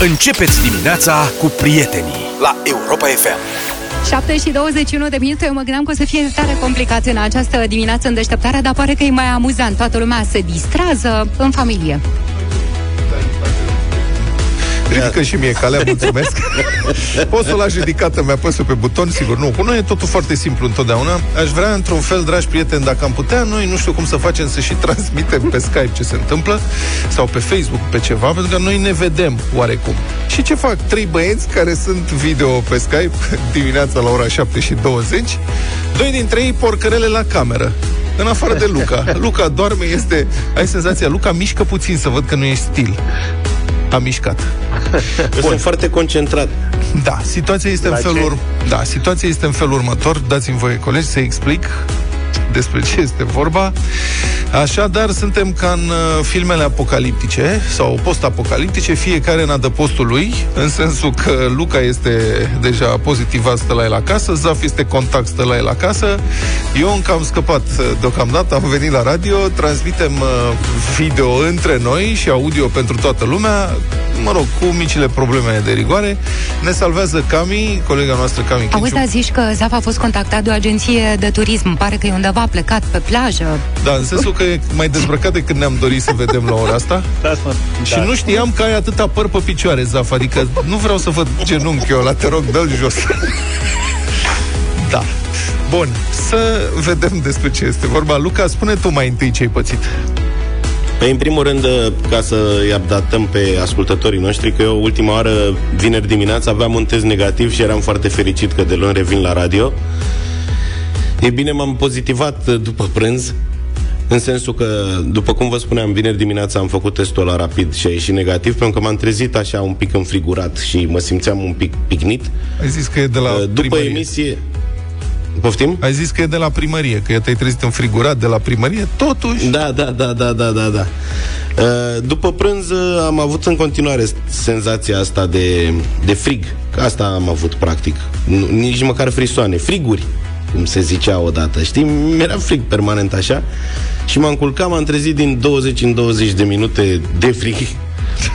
Începeți dimineața cu prietenii la Europa FM. 7 și 21 de minute, eu mă gândeam că o să fie tare complicat în această dimineață în deșteptare, dar pare că e mai amuzant. Toată lumea se distrează în familie. Ridică și mie calea, mulțumesc. Poți să o lași ridicată, mi apăsă pe buton, sigur. Nu, cu noi e totul foarte simplu întotdeauna. Aș vrea, într-un fel, dragi prieteni, dacă am putea, noi nu știu cum să facem să și transmitem pe Skype ce se întâmplă sau pe Facebook, pe ceva, pentru că noi ne vedem oarecum. Și ce fac trei băieți care sunt video pe Skype dimineața la ora 7 și 20? Doi dintre ei porcărele la cameră în afară de Luca. Luca doarme, este... Ai senzația, Luca mișcă puțin să văd că nu e stil. A mișcat. Eu sunt foarte concentrat. Da, situația este La în felul ce? ur- Da, situația este în felul următor. Dați-mi voie, colegi, să explic despre ce este vorba. Așadar, suntem ca în uh, filmele apocaliptice sau post-apocaliptice, fiecare în adăpostul lui, în sensul că Luca este deja pozitivat, stă la el acasă, Zaf este contact, stă la el acasă, eu încă am scăpat uh, deocamdată, am venit la radio, transmitem uh, video între noi și audio pentru toată lumea, mă rog, cu micile probleme de rigoare. Ne salvează Cami, colega noastră Cami Auzi, Chinciu. dar zici că Zaf a fost contactat de o agenție de turism. Pare că e undeva plecat pe plajă. Da, în sensul că e mai dezbrăcat decât ne-am dorit să vedem la ora asta. Da, mă. Și nu știam că ai atâta păr pe picioare, Zaf. Adică nu vreau să văd genunchiul ăla, te rog, dă-l jos. Da. Bun, să vedem despre ce este vorba. Luca, spune tu mai întâi ce ai pățit. Păi, în primul rând, ca să-i updatăm pe ascultătorii noștri, că eu ultima oară, vineri dimineața, aveam un test negativ și eram foarte fericit că de luni revin la radio. E bine, m-am pozitivat uh, după prânz, în sensul că, după cum vă spuneam, vineri dimineața am făcut testul la rapid și a ieșit negativ, pentru că m-am trezit așa un pic înfrigurat și mă simțeam un pic picnit. Ai zis că e de la Uh, După primărie. emisie... Poftim? Ai zis că e de la primărie, că te-ai trezit înfrigurat de la primărie, totuși... Da, da, da, da, da, da, da. Uh, După prânz uh, am avut în continuare senzația asta de, de frig. Că Asta am avut, practic. Nu, nici măcar frisoane. Friguri, cum se zicea odată. Știi? Mi-era frig permanent așa. Și m-am culcat, m-am trezit din 20 în 20 de minute de frig.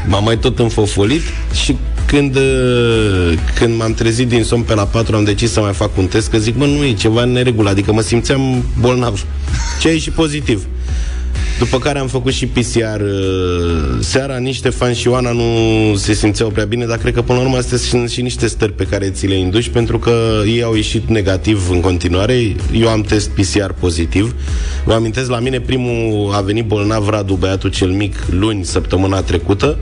M-am mai tot înfofolit și când, uh, când m-am trezit din somn pe la 4 am decis să mai fac un test, că zic, mă, nu e ceva în neregulă, adică mă simțeam bolnav. Ce a ieșit pozitiv. După care am făcut și PCR uh, seara, nici Ștefan și Ioana nu se simțeau prea bine, dar cred că până la urmă astea sunt și niște stări pe care ți le induci, pentru că ei au ieșit negativ în continuare. Eu am test PCR pozitiv. Vă amintesc, la mine primul a venit bolnav Radu, băiatul cel mic, luni, săptămâna trecută.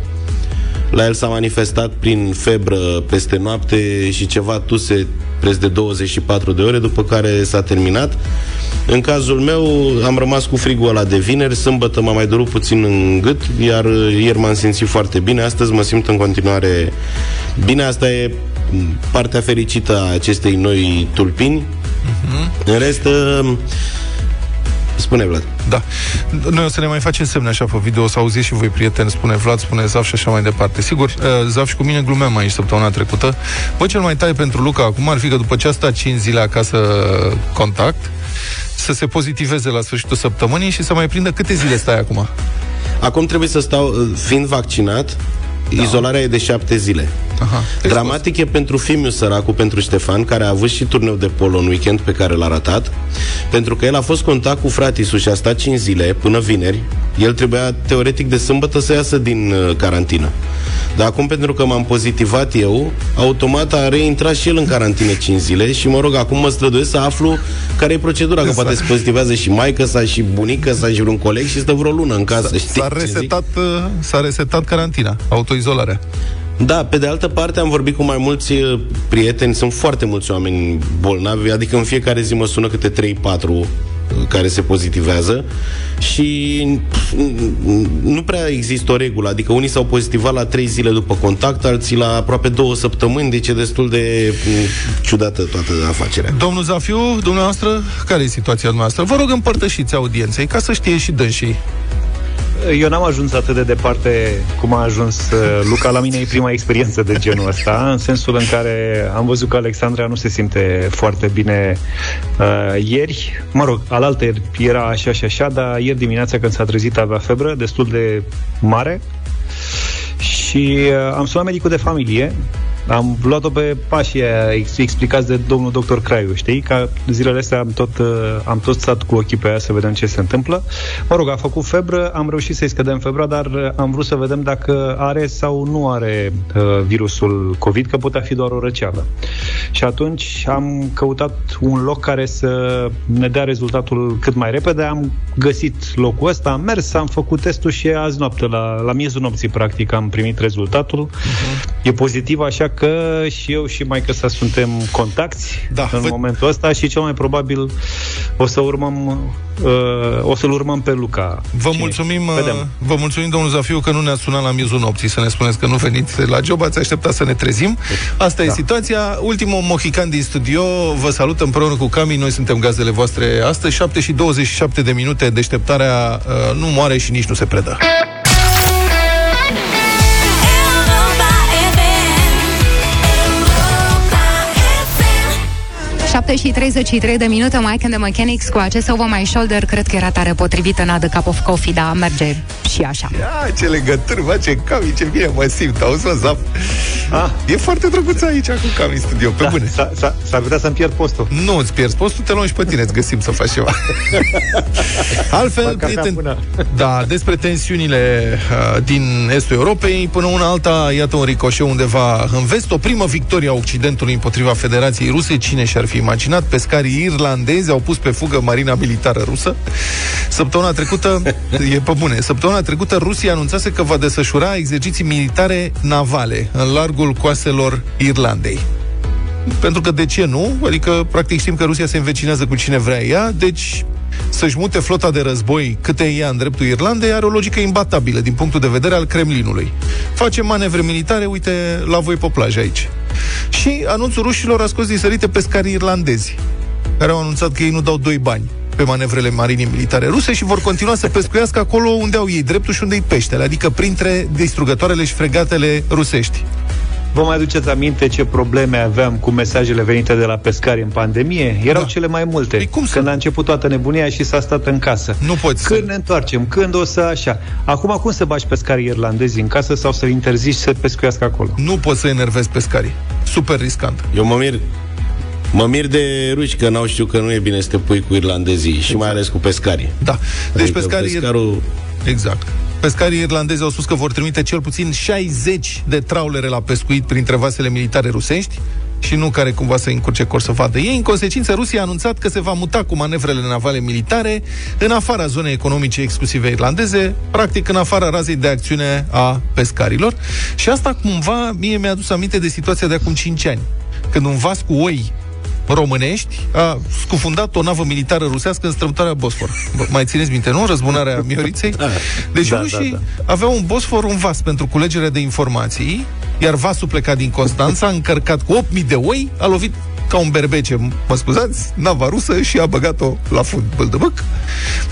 La el s-a manifestat prin febră peste noapte și ceva tuse preț de 24 de ore, după care s-a terminat. În cazul meu am rămas cu frigul ăla de vineri, sâmbătă m-a mai durut puțin în gât, iar uh, ieri m-am simțit foarte bine, astăzi mă simt în continuare bine, asta e m, partea fericită a acestei noi tulpini. În rest, uh, spune Vlad. Da. Noi o să ne mai facem semne așa pe video, o să auziți și voi prieteni, spune Vlad, spune Zaf și așa mai departe. Sigur, uh, Zaf și cu mine glumeam aici săptămâna trecută. Bă, cel mai tare pentru Luca acum ar fi că după ce a stat 5 zile acasă contact, să se pozitiveze la sfârșitul săptămânii și să mai prindă câte zile stai acum? Acum trebuie să stau, uh, fiind vaccinat, da. izolarea e de șapte zile. Aha. Dramatic e pentru Fimiu săracul, pentru Ștefan, care a avut și turneu de polo în weekend pe care l-a ratat, pentru că el a fost contact cu fratisul și a stat 5 zile până vineri. El trebuia teoretic de sâmbătă să iasă din uh, carantină. Dar acum, pentru că m-am pozitivat eu, automat a reintrat și el în carantină 5 zile și, mă rog, acum mă străduiesc să aflu care e procedura, că poate se pozitivează și maică sa și bunica sa și vreun coleg și stă vreo lună în casă. știi S-a ce zic? resetat, uh, s-a resetat carantina, autoizolarea. Da, pe de altă parte am vorbit cu mai mulți uh, prieteni, sunt foarte mulți oameni bolnavi, adică în fiecare zi mă sună câte 3-4 uh, care se pozitivează și pf, nu prea există o regulă, adică unii s-au pozitivat la 3 zile după contact, alții la aproape 2 săptămâni, deci e destul de m, ciudată toată afacerea. Domnul Zafiu, dumneavoastră, care e situația noastră? Vă rog împărtășiți audienței ca să știe și dânsii. Eu n-am ajuns atât de departe cum a ajuns uh, Luca. La mine e prima experiență de genul ăsta, în sensul în care am văzut că Alexandra nu se simte foarte bine uh, ieri. Mă rog, alaltă era așa și așa, dar ieri dimineața când s-a trezit avea febră destul de mare Și uh, am sunat medicul de familie, am luat-o pe pașii ex- explicați de domnul doctor Craiu, știi? Ca zilele astea am tot, uh, am tot stat cu ochii pe ea să vedem ce se întâmplă. Mă rog, a făcut febră, am reușit să-i scădem febra, dar uh, am vrut să vedem dacă are sau nu are uh, virusul COVID, că putea fi doar o răceală. Și atunci am căutat un loc care să ne dea rezultatul cât mai repede. Am găsit locul ăsta, am mers, am făcut testul și azi noapte, la, la miezul nopții, practic, am primit rezultatul. Uh-huh. E pozitiv, așa că și eu și mai sa suntem contacti Da, în vă- momentul ăsta și cel mai probabil o să urmăm uh, o să-l urmăm pe Luca. Vă Și mulțumim, Vedem. uh, vă mulțumim, domnul Zafiu, că nu ne-ați sunat la miezul nopții să ne spuneți că nu veniți la job, ați așteptat să ne trezim. Asta da. e situația. Ultimul mohican din studio vă salut împreună cu Cami. Noi suntem gazdele voastre astăzi. 7 și 27 de minute. Deșteptarea uh, nu moare și nici nu se predă. 7 și 33 de minute, Mike and the Mechanics cu acest Over My Shoulder, cred că era tare potrivit în The Cup of Coffee, dar merge și așa. Ia, ce legături, mă, ce Cami, ce bine mă simt. Auzi, mă, Zaf. Ah. E foarte drăguț aici cu Cami în studio, pe Da, bune. s-a- s-a- s-ar putea să-mi pierd postul. Nu îți pierzi postul, te luăm și pe tine, îți găsim să faci ceva. Altfel, Fac cafea prieten, până. da, despre tensiunile uh, din estul Europei, până una alta, iată un ricoșeu undeva în vest, o primă victorie a Occidentului împotriva Federației Ruse, cine și-ar fi imaginat, pescarii irlandezi au pus pe fugă marina militară rusă. Săptămâna trecută, e pe bune, săptămâna trecută Rusia anunțase că va desfășura exerciții militare navale în largul coaselor Irlandei. Pentru că de ce nu? Adică, practic, știm că Rusia se învecinează cu cine vrea ea, deci să-și mute flota de război câte ea în dreptul Irlandei are o logică imbatabilă din punctul de vedere al Kremlinului. Face manevre militare, uite, la voi pe plajă aici. Și anunțul rușilor a scos din sărite pescarii irlandezi, care au anunțat că ei nu dau doi bani pe manevrele marinii militare ruse și vor continua să pescuiască acolo unde au ei dreptul și unde îi peștele, adică printre distrugătoarele și fregatele rusești. Vă mai aduceți aminte ce probleme aveam cu mesajele venite de la pescari în pandemie? Erau Da. cele mai multe. Păi cum să- Când a început toată nebunia și s-a stat în casă. Nu poți Când să- ne întoarcem? Când o să așa? Acum cum să bagi pescarii irlandezi în casă sau să interzici să pescuiască acolo? Nu poți să enervezi pescarii. Super riscant. Eu mă mir Mă mir de ruși că n-au știut că nu e bine să te pui cu irlandezii și mai ales cu pescarii. Da. Deci Adică pescarii... pescarul Exact. Pescarii irlandezi au spus că vor trimite cel puțin 60 de traulere la pescuit printre vasele militare rusești și nu care cumva să încurce cor să vadă ei. În consecință, Rusia a anunțat că se va muta cu manevrele navale militare în afara zonei economice exclusive irlandeze, practic în afara razei de acțiune a pescarilor. Și asta cumva mie mi-a adus aminte de situația de acum 5 ani, când un vas cu oi românești a scufundat o navă militară rusească în strămutarea Bosfor. Bă, mai țineți minte, nu? Răzbunarea Mioriței? Deci Da, rușii da, aveau un Bosfor, un vas pentru culegerea de informații, iar vasul plecat din Constanța, încărcat cu 8.000 de oi, a lovit ca un berbece, mă scuzați, nava rusă și a băgat-o la fund, băldăbăc.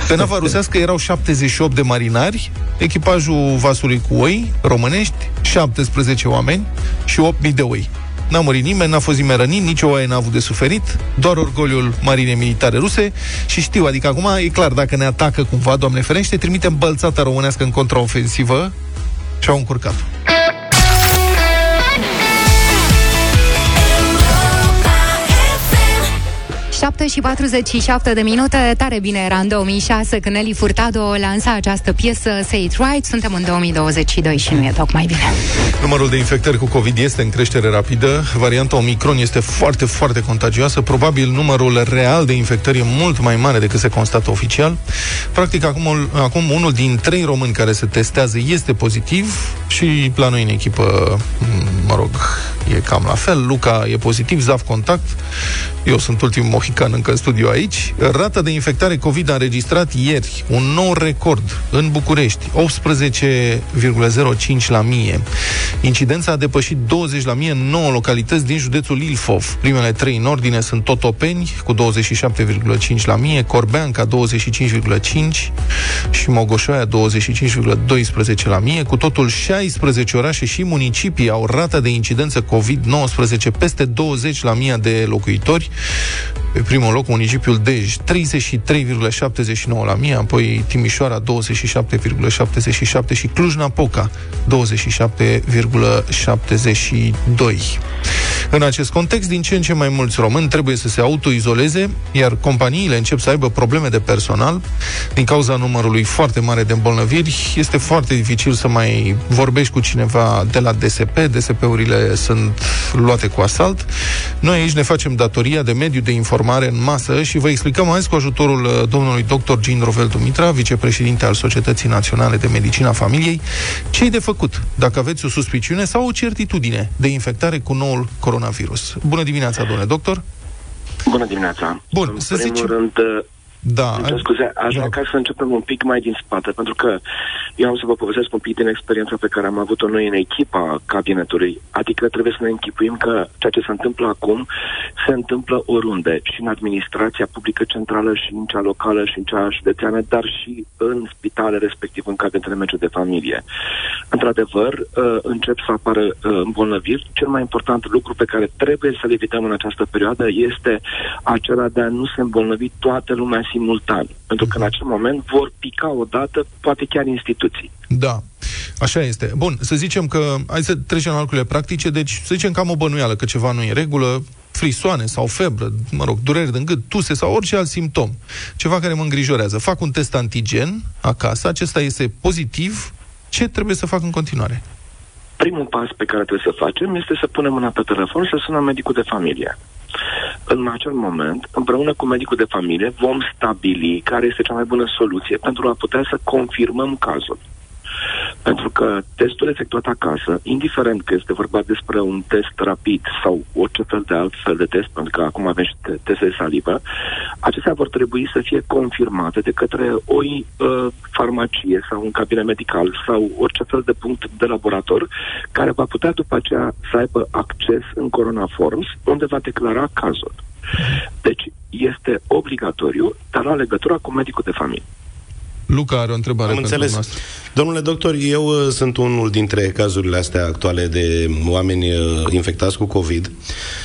Pe nava rusească erau 78 de marinari, echipajul vasului cu oi românești, 17 oameni și 8.000 de oi. N-a murit nimeni, n-a fost nimeni rănit, nici o oaie n-a avut de suferit, doar orgoliul marinei militare ruse și știu, adică acum e clar, dacă ne atacă cumva, Doamne ferește, trimitem bălțata românească în contraofensivă și au încurcat. 7 și 47 de minute, tare bine era în 2006 când Nelly Furtado lansa această piesă Say It Right. Suntem în 2022 și nu e tocmai bine. Numărul de infectări cu COVID este în creștere rapidă. Varianta Omicron este foarte, foarte contagioasă. Probabil numărul real de infectări e mult mai mare decât se constată oficial. Practic, acum, acum unul din trei români care se testează este pozitiv și la noi în echipă, m, mă rog, e cam la fel. Luca e pozitiv, Zaf contact. Eu sunt ultimul mohican încă în studio aici. Rata de infectare COVID a înregistrat ieri un nou record în București, 18,05 la mie. Incidența a depășit 20 la mie în 9 localități din județul Ilfov. Primele trei în ordine sunt Totopeni, cu 27,5 la mie, Corbeanca, 25,5 și Mogoșoaia, 25,12 la mie. Cu totul 16 orașe și municipii au rata de incidență COVID COVID-19, peste 20 la mii de locuitori. Pe primul loc, municipiul Dej, 33,79 la mie, apoi Timișoara, 27,77 și Cluj-Napoca, 27,72. În acest context, din ce în ce mai mulți români trebuie să se autoizoleze, iar companiile încep să aibă probleme de personal din cauza numărului foarte mare de îmbolnăviri. Este foarte dificil să mai vorbești cu cineva de la DSP. DSP-urile sunt luate cu asalt. Noi aici ne facem datoria de mediu de informare în masă și vă explicăm azi cu ajutorul uh, domnului dr. Gin Rovel Dumitra, vicepreședinte al Societății Naționale de Medicina Familiei, ce e de făcut dacă aveți o suspiciune sau o certitudine de infectare cu noul coronavirus. Bună dimineața, domnule doctor! Bună dimineața. Bun, în să primul zicem- rând, Da, îmi cer scuze, aș vrea ca să începem un pic mai din spate, pentru că eu am să vă povestesc un pic din experiența pe care am avut-o noi în echipa cabinetului. Adică trebuie să ne închipuim că ceea ce se întâmplă acum se întâmplă oriunde, și în administrația publică centrală, și în cea locală, și în cea județeană, dar și în spitale, respectiv în cabinetele medice de familie. Într-adevăr, uh, încep să apară uh, îmbolnăviri. Cel mai important lucru pe care trebuie să-l evităm în această perioadă este acela de a nu se îmbolnăvi toată lumea simultan. Pentru că în acel moment vor pica odată, poate chiar instituții. Da. Așa este. Bun, să zicem că, hai să trecem la lucrurile practice, deci să zicem că am o bănuială că ceva nu e în regulă, frisoane sau febră, mă rog, dureri de gât, tuse sau orice alt simptom, ceva care mă îngrijorează. Fac un test antigen acasă, acesta este pozitiv, ce trebuie să fac în continuare? Primul pas pe care trebuie să facem este să punem mâna pe telefon și să sunăm medicul de familie. În acel moment, împreună cu medicul de familie, vom stabili care este cea mai bună soluție pentru a putea să confirmăm cazul. Pentru că testul efectuat acasă, indiferent că este vorba despre un test rapid sau orice fel de alt fel de test, pentru că acum avem și te- teste de salivă, acestea vor trebui să fie confirmate de către o uh, farmacie sau un cabinet medical sau orice fel de punct de laborator care va putea după aceea să aibă acces în Corona Forms unde va declara cazul. Deci este obligatoriu, dar la legătura cu medicul de familie. Luca are o întrebare Am pentru înțeles. noastră. Domnule doctor, eu uh, sunt unul dintre cazurile astea actuale de oameni uh, infectați cu COVID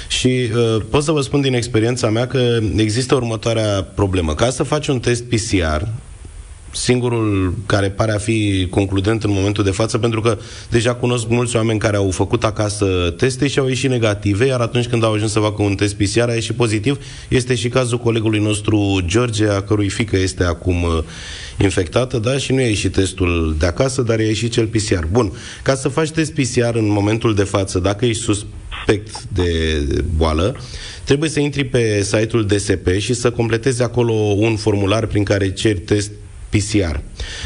și uh, pot să vă spun din experiența mea că există următoarea problemă. Ca să faci un test PCR, singurul care pare a fi concludent în momentul de față, pentru că deja cunosc mulți oameni care au făcut acasă teste și au ieșit negative, iar atunci când au ajuns să facă un test PCR a ieșit pozitiv. Este și cazul colegului nostru George, a cărui fică este acum uh, infectată, da, și nu i-a ieșit testul de acasă, dar i-a ieșit cel PCR. Bun, ca să faci test PCR în momentul de față, dacă ești suspect de boală, trebuie să intri pe site-ul DSP și să completezi acolo un formular prin care ceri test PCR.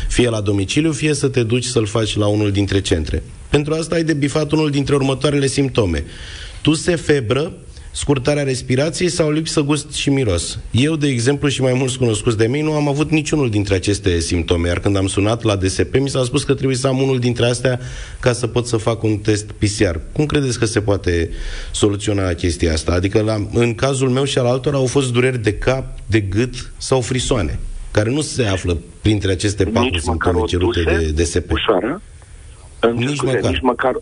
Fie la domiciliu, fie să te duci să-l faci la unul dintre centre. Pentru asta ai de bifat unul dintre următoarele simptome. Tuse, febră, scurtarea respirației sau lipsă gust și miros. Eu, de exemplu, și mai mulți cunoscuți de mei, nu am avut niciunul dintre aceste simptome, iar când am sunat la DSP, mi s-a spus că trebuie să am unul dintre astea ca să pot să fac un test PCR. Cum credeți că se poate soluționa chestia asta? Adică, la, în cazul meu și al altora, au fost dureri de cap, de gât sau frisoane, care nu se află printre aceste patru nici măcar simptome o cerute tuse de DSP. ușoară. Îmi cer Nici scuze, măcar. Nici măcar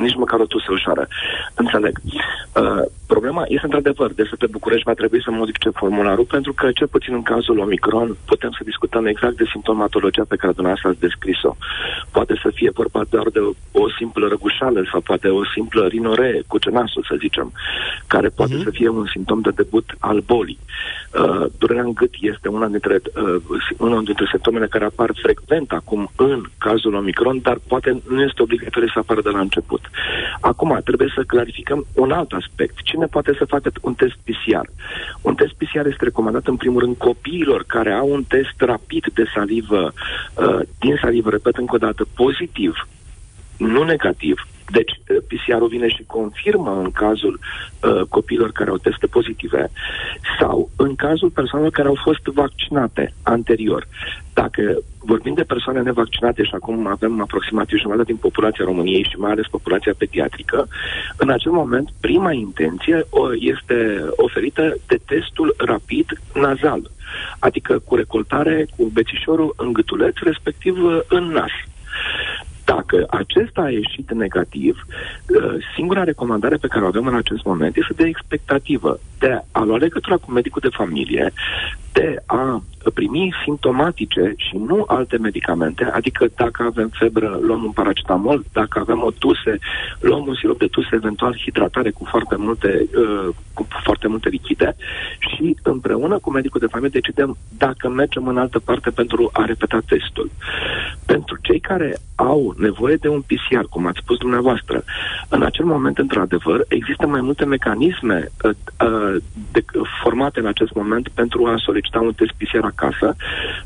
nici măcar o tuse ușoară. Înțeleg. Uh, problema este într-adevăr, deci pe București va trebui să modifice formularul, pentru că, cel puțin în cazul Omicron, putem să discutăm exact de simptomatologia pe care dumneavoastră ați descris-o. Poate să fie vorba doar de o, o simplă răgușală sau poate o simplă rinoree cu cenasul, să zicem, care poate Mhm. uh-huh. să fie un simptom de debut al bolii. Uh, durerea în gât este una dintre, uh, una dintre simptomele care apar frecvent acum în cazul Omicron, dar poate nu este obligatoriu să apară de la început. Acum, trebuie să clarificăm un alt aspect. Cine poate să facă un test PCR? Un test PCR este recomandat în primul rând copiilor care au un test rapid de salivă, uh, din salivă, repet încă o dată, pozitiv, nu negativ. Deci uh, PCR-ul vine și confirmă în cazul uh, copiilor care au teste pozitive sau în cazul persoanelor care au fost vaccinate anterior. Dacă vorbim de persoane nevaccinate și acum avem aproximativ jumătate din populația României și mai ales populația pediatrică, în acel moment prima intenție o, este oferită de testul rapid nazal, adică cu recoltare cu bețișorul în gâtuleț, respectiv uh, în nas. Dacă acesta a ieșit negativ, uh, singura recomandare pe care o avem în acest moment este de expectativă, de a lua legătura cu medicul de familie, de a primi simptomatice și nu alte medicamente, adică dacă avem febră, luăm un paracetamol, dacă avem o tuse, luăm un sirop de tuse, eventual hidratare cu foarte multe, uh, cu foarte multe lichide și împreună cu medicul de familie decidem dacă mergem în altă parte pentru a repeta testul. Pentru cei care au nevoie de un PCR, cum ați spus dumneavoastră, în acel moment, într-adevăr, există mai multe mecanisme uh, uh, de, formate în acest moment pentru a solicita un test PCR acasă.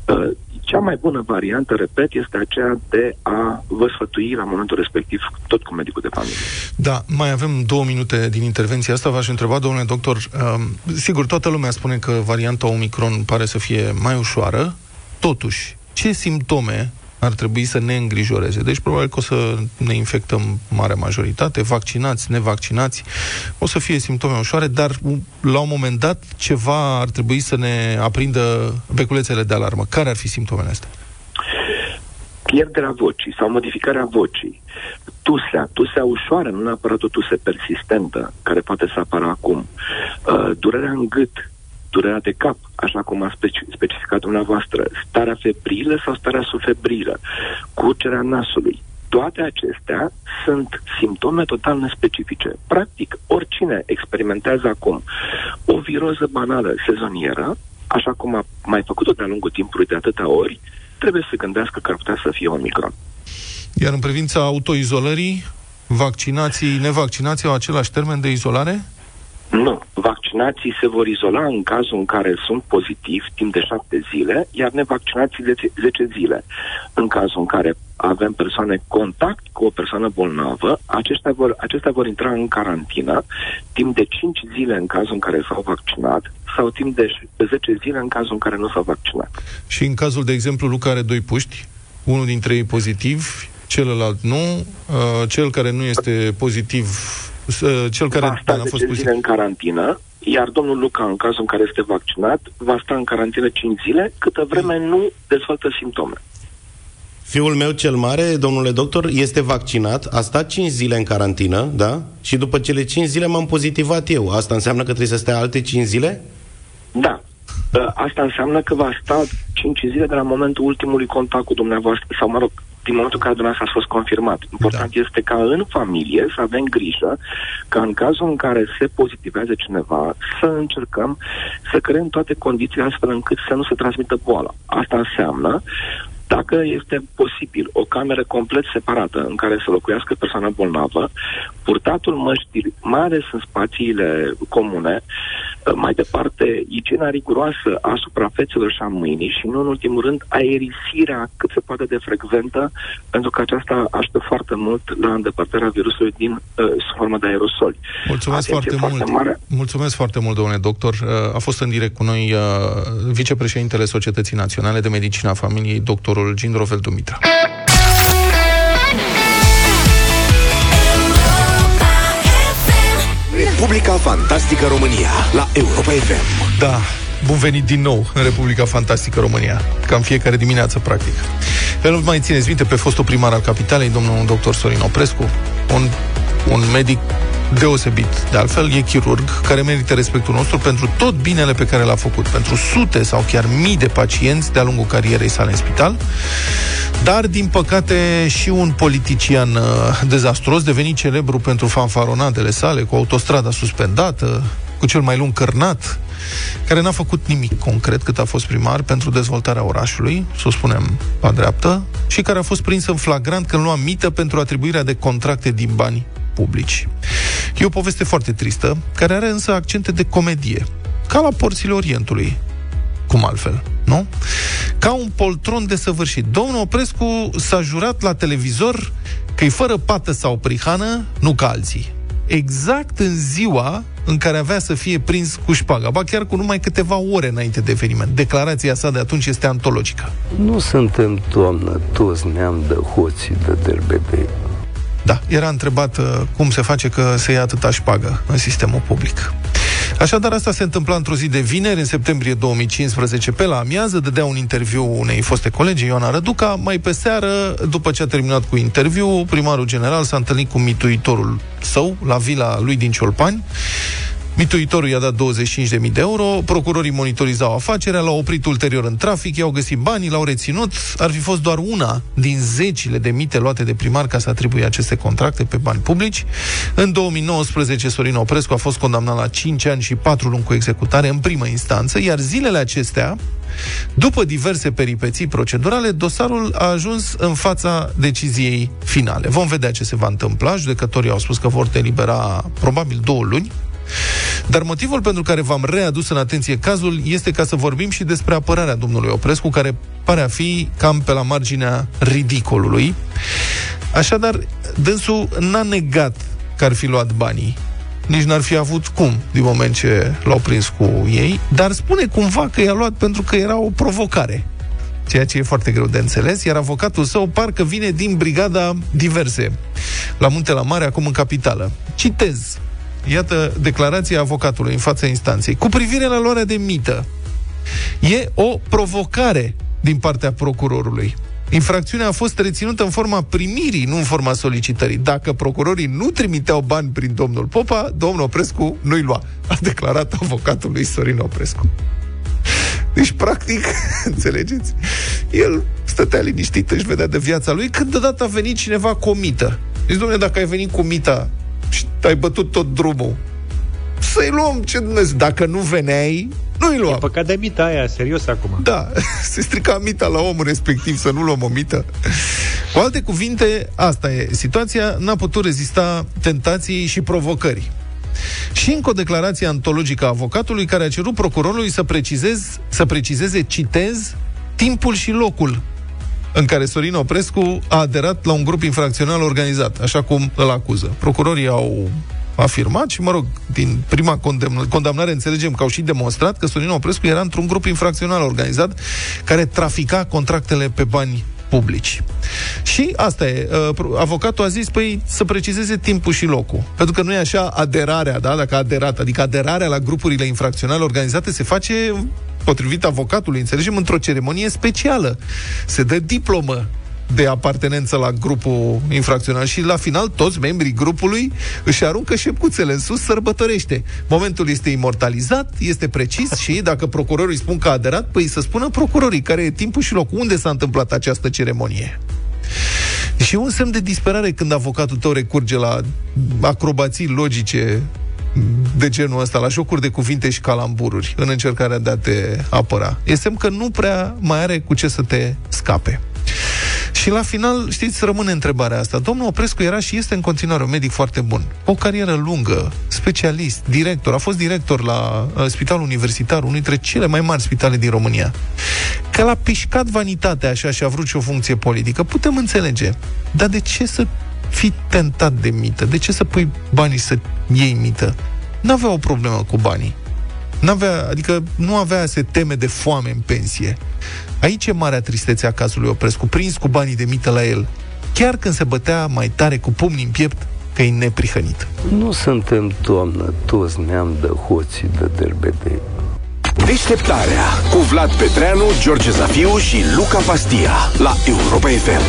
Uh, cea mai bună variantă, repet, este aceea de a vă sfătui la momentul respectiv tot cu medicul de familie. Da, mai avem două minute din intervenția asta. V-aș întreba, domnule doctor, um, sigur, toată lumea spune că varianta Omicron pare să fie mai ușoară, totuși, ce simptome ar trebui să ne îngrijoreze. Deci probabil că o să ne infectăm mare majoritate, vaccinați, nevaccinați, o să fie simptome ușoare, dar la un moment dat ceva ar trebui să ne aprindă beculețele de alarmă. Care ar fi simptomele astea? pierderea vocii sau modificarea vocii, tusea, tusea ușoară, nu neapărat o tuse persistentă, care poate să apară acum, uh, durerea în gât, durerea de cap, așa cum a speci- specificat dumneavoastră, starea febrilă sau starea subfebrilă, curgerea nasului. Toate acestea sunt simptome total nespecifice. Practic, oricine experimentează acum o viroză banală sezonieră, așa cum a mai făcut-o de-a lungul timpului de atâtea ori, trebuie să gândească că ar putea să fie Omicron. Iar în privința autoizolării, vaccinații, nevaccinații au același termen de izolare? Nu. Vaccinații se vor izola în cazul în care sunt pozitivi timp de șapte zile, iar nevaccinații de 10 zile. În cazul în care avem persoane contact cu o persoană bolnavă, aceștia vor, acestea vor intra în carantină timp de 5 zile în cazul în care s-au vaccinat sau timp de 10 zile în cazul în care nu s-au vaccinat. Și în cazul, de exemplu, Luca are doi puști, unul dintre ei pozitiv, celălalt nu, uh, cel care nu este pozitiv, uh, cel care va sta a fost 10 pozitiv. zile în carantină, iar domnul Luca, în cazul în care este vaccinat, va sta în carantină 5 zile, câtă vreme nu dezvoltă simptome. Fiul meu cel mare, domnule doctor, este vaccinat, a stat 5 zile în carantină, da? Și după cele 5 zile m-am pozitivat eu. Asta înseamnă că trebuie să stea alte 5 zile? Da. Uh, Asta înseamnă că va sta 5 zile de la momentul ultimului contact cu dumneavoastră, sau mă rog, din momentul în care dumneavoastră a fost confirmat. Important da. este ca în familie să avem grijă ca în cazul în care se pozitivează cineva să încercăm să creăm toate condițiile astfel încât să nu se transmită boala. Asta înseamnă dacă este posibil o cameră complet separată în care să locuiască persoana bolnavă, purtatul măștii, mai ales în spațiile comune, mai departe, igiena riguroasă a suprafețelor și a mâinii și, nu în ultimul rând, aerisirea cât se poate de frecventă, pentru că aceasta ajută foarte mult la îndepărtarea virusului din uh, sub formă de aerosoli. Mulțumesc Atenție foarte mult. mare. Mulțumesc foarte mult, domnule doctor. Uh, A fost în direct cu noi uh, vicepreședintele Societății Naționale de Medicină a Familiei, doctorul Gindrovel Dumitra. Republica Fantastică România la Europa FM. Da, bun venit din nou în Republica Fantastică România. Cam fiecare dimineață, practic. El mai țineți minte pe fostul primar al capitalei, domnul doctor Sorin Oprescu, un, un medic deosebit, de altfel, e chirurg care merită respectul nostru pentru tot binele pe care l-a făcut, pentru sute sau chiar mii de pacienți de-a lungul carierei sale în spital, dar, din păcate, și un politician uh, dezastruos, devenit celebru pentru fanfaronadele sale, cu autostrada suspendată, cu cel mai lung cărnat, care n-a făcut nimic concret cât a fost primar pentru dezvoltarea orașului, să o spunem la dreaptă, și care a fost prins în flagrant când lua mită pentru atribuirea de contracte din bani publici. E o poveste foarte tristă, care are însă accente de comedie, ca la porțile Orientului, cum altfel, nu? Ca un poltron de săvârșit. Domnul Oprescu s-a jurat la televizor că e fără pată sau prihană, nu ca alții. Exact în ziua în care avea să fie prins cu șpaga, ba chiar cu numai câteva ore înainte de eveniment. Declarația sa de atunci este antologică. Nu suntem, doamnă, toți neam de hoții de derbebei. Da, era întrebat uh, cum se face că se ia atâta șpagă în sistemul public. Așadar, asta se întâmpla într-o zi de vineri, în septembrie 2015, pe la amiază, dădea un interviu unei foste colegi, Ioana Răduca. Mai pe seară, după ce a terminat cu interviu, primarul general s-a întâlnit cu mituitorul său la vila lui din Ciolpani. Mituitorul i-a dat 25.000 de euro, procurorii monitorizau afacerea, l-au oprit ulterior în trafic, i-au găsit banii, l-au reținut. Ar fi fost doar una din zecile de mite luate de primar ca să atribuie aceste contracte pe bani publici. În 2019, Sorin Oprescu a fost condamnat la 5 ani și 4 luni cu executare în primă instanță, iar zilele acestea, după diverse peripeții procedurale, dosarul a ajuns în fața deciziei finale. Vom vedea ce se va întâmpla. Judecătorii au spus că vor delibera probabil două luni. Dar motivul pentru care v-am readus în atenție cazul este ca să vorbim și despre apărarea domnului Oprescu, care pare a fi cam pe la marginea ridicolului. Așadar, dânsul n-a negat că ar fi luat banii. Nici n-ar fi avut cum, din moment ce l-au prins cu ei, dar spune cumva că i-a luat pentru că era o provocare ceea ce e foarte greu de înțeles, iar avocatul său parcă vine din brigada diverse, la Munte la Mare, acum în capitală. Citez Iată declarația avocatului în fața instanței. Cu privire la luarea de mită, e o provocare din partea procurorului. Infracțiunea a fost reținută în forma primirii, nu în forma solicitării. Dacă procurorii nu trimiteau bani prin domnul Popa, domnul Oprescu nu-i lua. A declarat avocatul lui Sorin Oprescu. Deci, practic, înțelegeți? El stătea liniștit, își vedea de viața lui, când deodată a venit cineva cu o mită. Deci, domnule, dacă ai venit cu mita și ai bătut tot drumul, să-i luăm ce Dumnezeu. Dacă nu veneai, nu-i E luam. păcat de mita aia, serios acum. Da, se strica mita la omul respectiv să nu luăm o mită. Cu alte cuvinte, asta e situația, n-a putut rezista tentației și provocării. Și încă o declarație antologică a avocatului care a cerut procurorului să, precizez, să precizeze, citez, timpul și locul în care Sorin Oprescu a aderat la un grup infracțional organizat, așa cum îl acuză. Procurorii au afirmat și, mă rog, din prima condemn- condamnare înțelegem că au și demonstrat că Sorin Oprescu era într-un grup infracțional organizat care trafica contractele pe bani publici. Și asta e, uh, pro- avocatul a zis, păi să precizeze timpul și locul. Pentru că nu e așa aderarea, da, dacă a aderat, adică aderarea la grupurile infracționale organizate se face potrivit avocatului, înțelegem, într-o ceremonie specială. Se dă diplomă de apartenență la grupul infracțional și la final toți membrii grupului își aruncă șepcuțele în sus, sărbătorește. Momentul este imortalizat, este precis și dacă procurorii spun că a aderat, păi să spună procurorii care e timpul și locul unde s-a întâmplat această ceremonie. Și e un semn de disperare când avocatul tău recurge la acrobații logice de genul ăsta, la jocuri de cuvinte și calambururi în încercarea de a te apăra. E semn că nu prea mai are cu ce să te scape. Și la final, știți, rămâne întrebarea asta. Domnul Oprescu era și este în continuare un medic foarte bun. O carieră lungă, specialist, director. A fost director la uh, Spitalul Universitar, unul dintre cele mai mari spitale din România. Că l-a pișcat vanitatea așa și a vrut și o funcție politică, putem înțelege. Dar de ce să fii tentat de mită? De ce să pui banii să iei mită? N-avea o problemă cu banii. N-avea, adică nu avea se teme de foame în pensie. Aici e marea tristețe a cazului Oprescu, prins cu banii de mită la el, chiar când se bătea mai tare cu pumnii în piept că e neprihănit. Nu suntem, doamnă, toți neam de hoții de derbedei. Deșteptarea cu Vlad Petreanu, George Zafiu și Luca Pastia la Europa FM.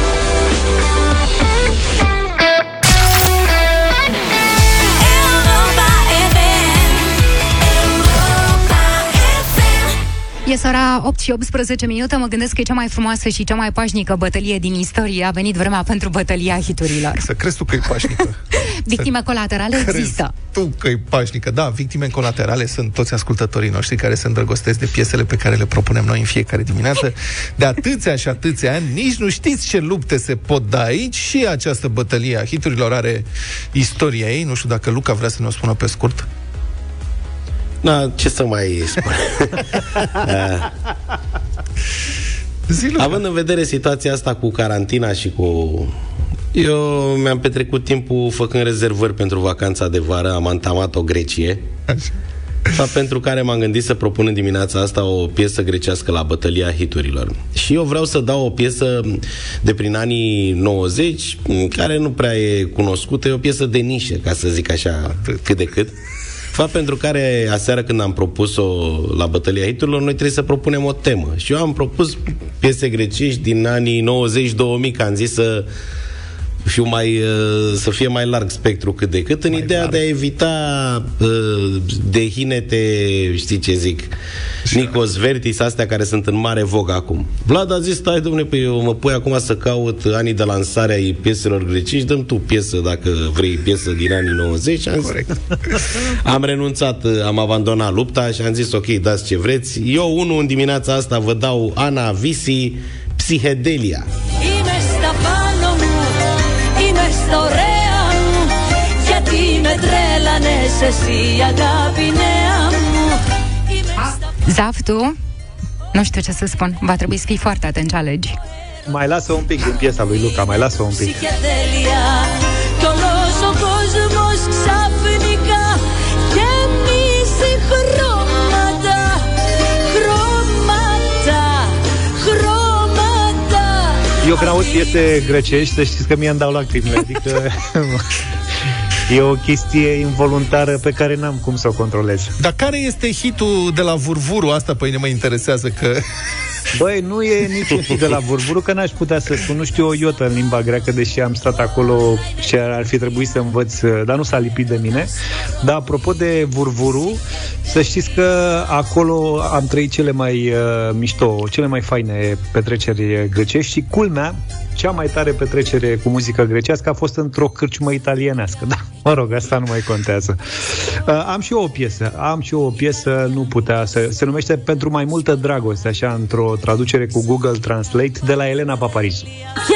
E ora 8 și 18 minute, mă gândesc că e cea mai frumoasă și cea mai pașnică bătălie din istorie. A venit vremea pentru bătălia hiturilor. Să crezi tu că e pașnică. Victime colaterale Crezi există. tu că e pașnică. Da, victime colaterale sunt toți ascultătorii noștri care se îndrăgostesc de piesele pe care le propunem noi în fiecare dimineață. De atâția și atâția ani, nici nu știți ce lupte se pot da aici și această bătălie a hiturilor are istoria ei. Nu știu dacă Luca vrea să ne o spună pe scurt. Da, ce să mai spun? Zi, Luca. Având în vedere situația asta cu carantina și cu... Eu mi-am petrecut timpul făcând rezervări pentru vacanța de vară, am antamat o Grecie, Așa. fapt pentru care m-am gândit să propun în dimineața asta o piesă grecească la bătălia hiturilor. Și eu vreau să dau o piesă de prin anii 90, care nu prea e cunoscută, e o piesă de nișă, ca să zic așa, cât de cât. Fapt pentru care aseară când am propus-o la bătălia hiturilor, noi trebuie să propunem o temă. Și eu am propus piese grecești din anii 90-2000, că am zis să fiu mai, uh, să fie mai larg spectru cât de cât, în mai ideea larg. de a evita uh, de hinete, știi ce zic, Nicos Vertis, astea care sunt în mare vogă acum. Vlad a zis, stai domnule, păi eu mă pui acum să caut anii de lansare ai pieselor grecești, dăm tu piesă dacă vrei piesă din anii 90. Am, Corect. am renunțat, am abandonat lupta și am zis, ok, dați ce vreți. Eu, unul, în dimineața asta vă dau Ana Visi, Psihedelia είμαι στο ωραία μου Γιατί με τρέλανες εσύ αγάπη νέα μου Είμαι στα Zaf, tu? Nu știu ce să spun. Va trebui să fii foarte atent ce alegi. Mai lasă un pic din piesa lui Luca, mai lasă un pic. ψυχεδέλεια Eu când aud piese grecești, să știți că mie îmi dau lacrimile. Adică e o chestie involuntară pe care n-am cum să o controlez. Dar care este hitul de la Vurvuru? Asta pe mine mă interesează că... Băi, nu e niciun hit de la Vurvuru, că n-aș putea să spun, nu știu o iotă în limba greacă, deși am stat acolo și ar fi trebuit să învăț, dar nu s-a lipit de mine. Dar apropo de Vurvuru, să știți că acolo am trăit cele mai uh, mișto, cele mai faine petreceri grecești și culmea, cea mai tare petrecere cu muzică grecească a fost într-o cârciumă italienească. Da, mă rog, asta nu mai contează. Uh, am și eu o piesă. Am și eu o piesă, nu putea să... Se numește Pentru mai multă dragoste, așa, într-o traducere cu Google Translate, de la Elena Paparizu. Yeah!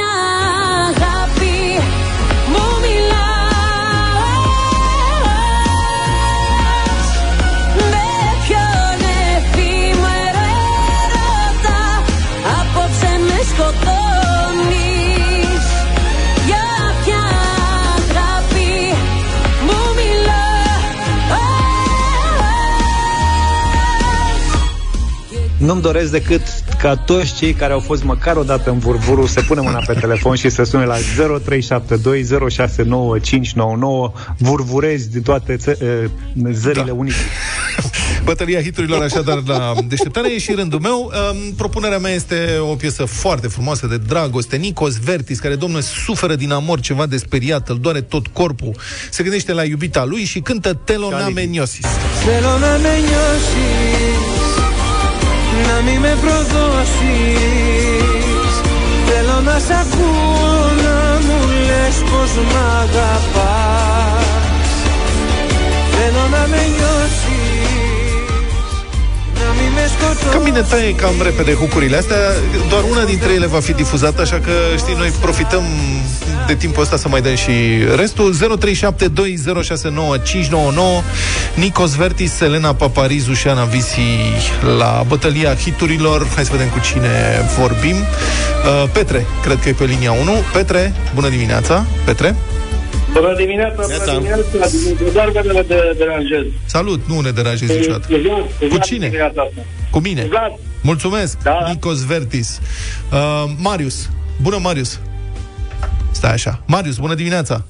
nu-mi doresc decât ca toți cei care au fost măcar o dată în vurvuru să punem mâna pe telefon și să sune la 0372069599 vurvurezi din toate ță- ă, zările da. unii. Bătălia hiturilor așadar la deșteptare e și rândul meu. Propunerea mea este o piesă foarte frumoasă de dragoste. Nicos Vertis, care domnul suferă din amor ceva de speriat, îl doare tot corpul. Se gândește la iubita lui și cântă Telona Meniosis. Μη με προδώσεις. Θέλω να σ' ακούω να μου λες πως μ' αγαπάς. Θέλω να με νιώσεις Cam bine taie cam repede hucurile astea Doar una dintre ele va fi difuzată Așa că, știi, noi profităm de timpul ăsta să mai dăm și restul. 0372069599 Nicos Vertis, Selena Paparizu și Ana Visi la bătălia hiturilor. Hai să vedem cu cine vorbim. Uh, Petre, cred că e pe linia 1 Petre, bună dimineața. Petre? Bună dimineața, Neața. bună dimineața, doar că de, de, deranjez. Salut, nu ne deranjezi niciodată. Cu cine? Cu mine. Vlad, Mulțumesc, Da. Nikos Vertis. Uh, Marius, bună Marius. Stai așa, Marius, bună dimineața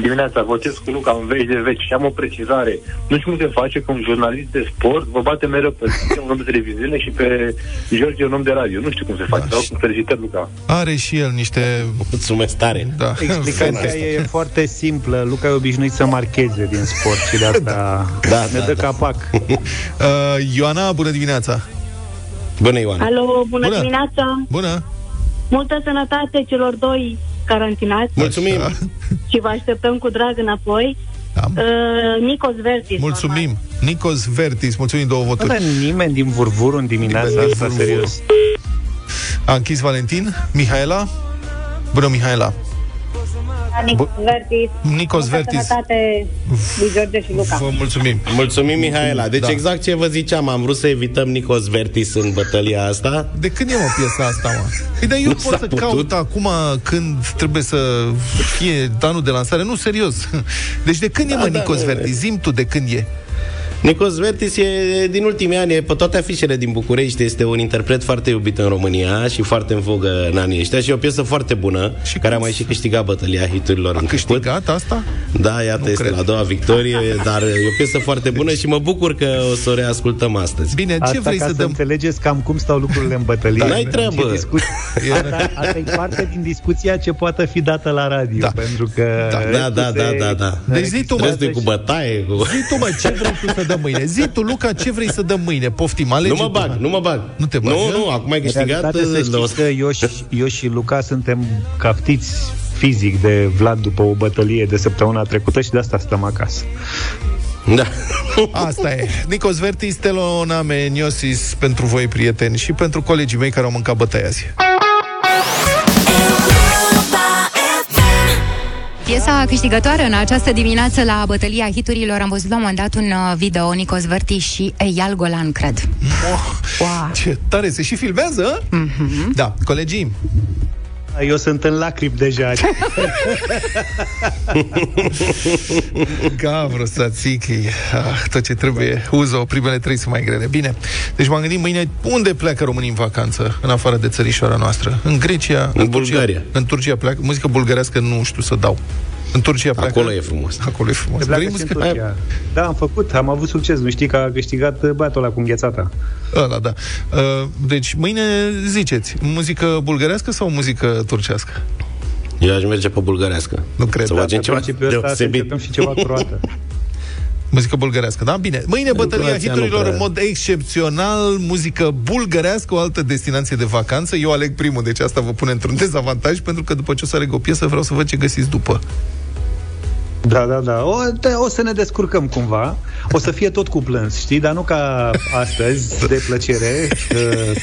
dimineața votez cu Luca în veci de veci și am o precizare. Nu știu cum se face că un jurnalist de sport vă bate mereu pe tine, un om de televiziune și pe George un om de radio. Nu știu cum se face. Da, Da, și- felicitări, Luca. Are și el niște... Mulțumesc tare. Da, Explicația e foarte simplă. Luca e obișnuit să marcheze din sport și de asta Da, ne da, dă da. capac. Uh, Ioana, bună dimineața Bună, Ioana. Alo, bună, Bună. dimineața! Bună Multă sănătate celor doi carantinați Mulțumim. Așa. și vă așteptăm cu drag înapoi. Da. Uh, Nicos Vertis. Mulțumim Nikos Vertis, mulțumim două Nu voturi are nimeni din Vurvuru în dimineața Nimeni din asta, Vurvuru. serios. A închis Valentin Mihaela Bună, Mihaela Nicos Vertis. Nikos Multă Vertis sănătate lui George și Luca. Vă mulțumim Mulțumim, Mihaela. Deci Da. exact ce vă ziceam, am vrut să evităm Nicos Vertis în bătălia asta. De când e mă piesa asta, mă? Păi, dar eu Nu pot s-a să putut. caut acum când trebuie să fie anul de lansare? Nu, serios. Deci de când e, Da, mă, da, Nikos nu, Vertis? Zim tu de când e. Nicos Vertis e din ultimii ani, e pe toate afișele din București, este un interpret foarte iubit în România și foarte în vogă în anii ăștia și e o piesă foarte bună, și care a mai și câștigat bătălia hiturilor A în trecut. câștigat asta? Da, iată, Nu este cred. la a doua victorie, dar e o piesă foarte bună și mă bucur că o să o reascultăm astăzi. Bine, ce Asta vrei ca să să dăm? înțelegeți cam cum stau lucrurile în bătălie. N-ai treabă. Și discu- Asta, asta e parte din discuția ce poate fi dată la radio, Da. pentru că... Da, da, da, da, da. Deci zi tu, mă, Restul e cu bătaie, cu... Zi tu, mă, ce vrei tu să dăm mâine? Zi tu, Luca, ce vrei să dăm mâine? Poftim, alege Nu mă tu. bag, nu mă bag. Nu te bagi, Nu, da? nu, acum ai În câștigat. realitate, să uh, știți că eu și, eu și Luca suntem captiți fizic de Vlad după o bătălie de săptămâna trecută și de asta stăm acasă. Da. Asta e. Nicos Vertis, Teloname, Niosis pentru voi, prieteni, și pentru colegii mei care au mâncat bătaia azi. Piesa câștigătoare în această dimineață la bătălia hiturilor am văzut la un moment dat un uh, video Nicos Verti și Eyal Golan, cred. Wow. Ce tare, se și filmează? Mm-hmm. Da, colegii, Eu sunt în lacrimi deja. Gavro, Sațichi, ah, tot ce trebuie, uză, primele trei sunt mai grele. Bine, deci m-am gândit mâine, unde pleacă românii în vacanță, în afară de țărișoara noastră? În Grecia? În Turcia? Bulgaria. În Turcia pleacă, muzică bulgărească nu știu să dau. În Turcia pleacă... Acolo e frumos. Acolo e frumos. Se pleacă Vrei și în muzică? Turcia. Da, am făcut, am avut succes. Nu știi că a câștigat băiatul ăla cu înghețata. Ăla, da. Uh, Deci, mâine ziceți, muzică bulgărească sau muzică turcească? Eu aș merge pe bulgărească. Nu cred. Să Da, facem Pe ceva principiul ăsta să deosebit. încercăm și ceva croată. Muzică bulgărească, da? Bine. Mâine bătălia Croația nu hiturilor prea. în mod excepțional, muzică bulgărească, o altă destinație de vacanță. Eu aleg primul, deci asta vă pune într-un dezavantaj, pentru că după ce o să aleg o piesă, vreau să văd ce găsiți după. Da, da, da. O, te, o să ne descurcăm cumva. O să fie tot cu plâns, știi? Dar nu ca astăzi, de plăcere, uh,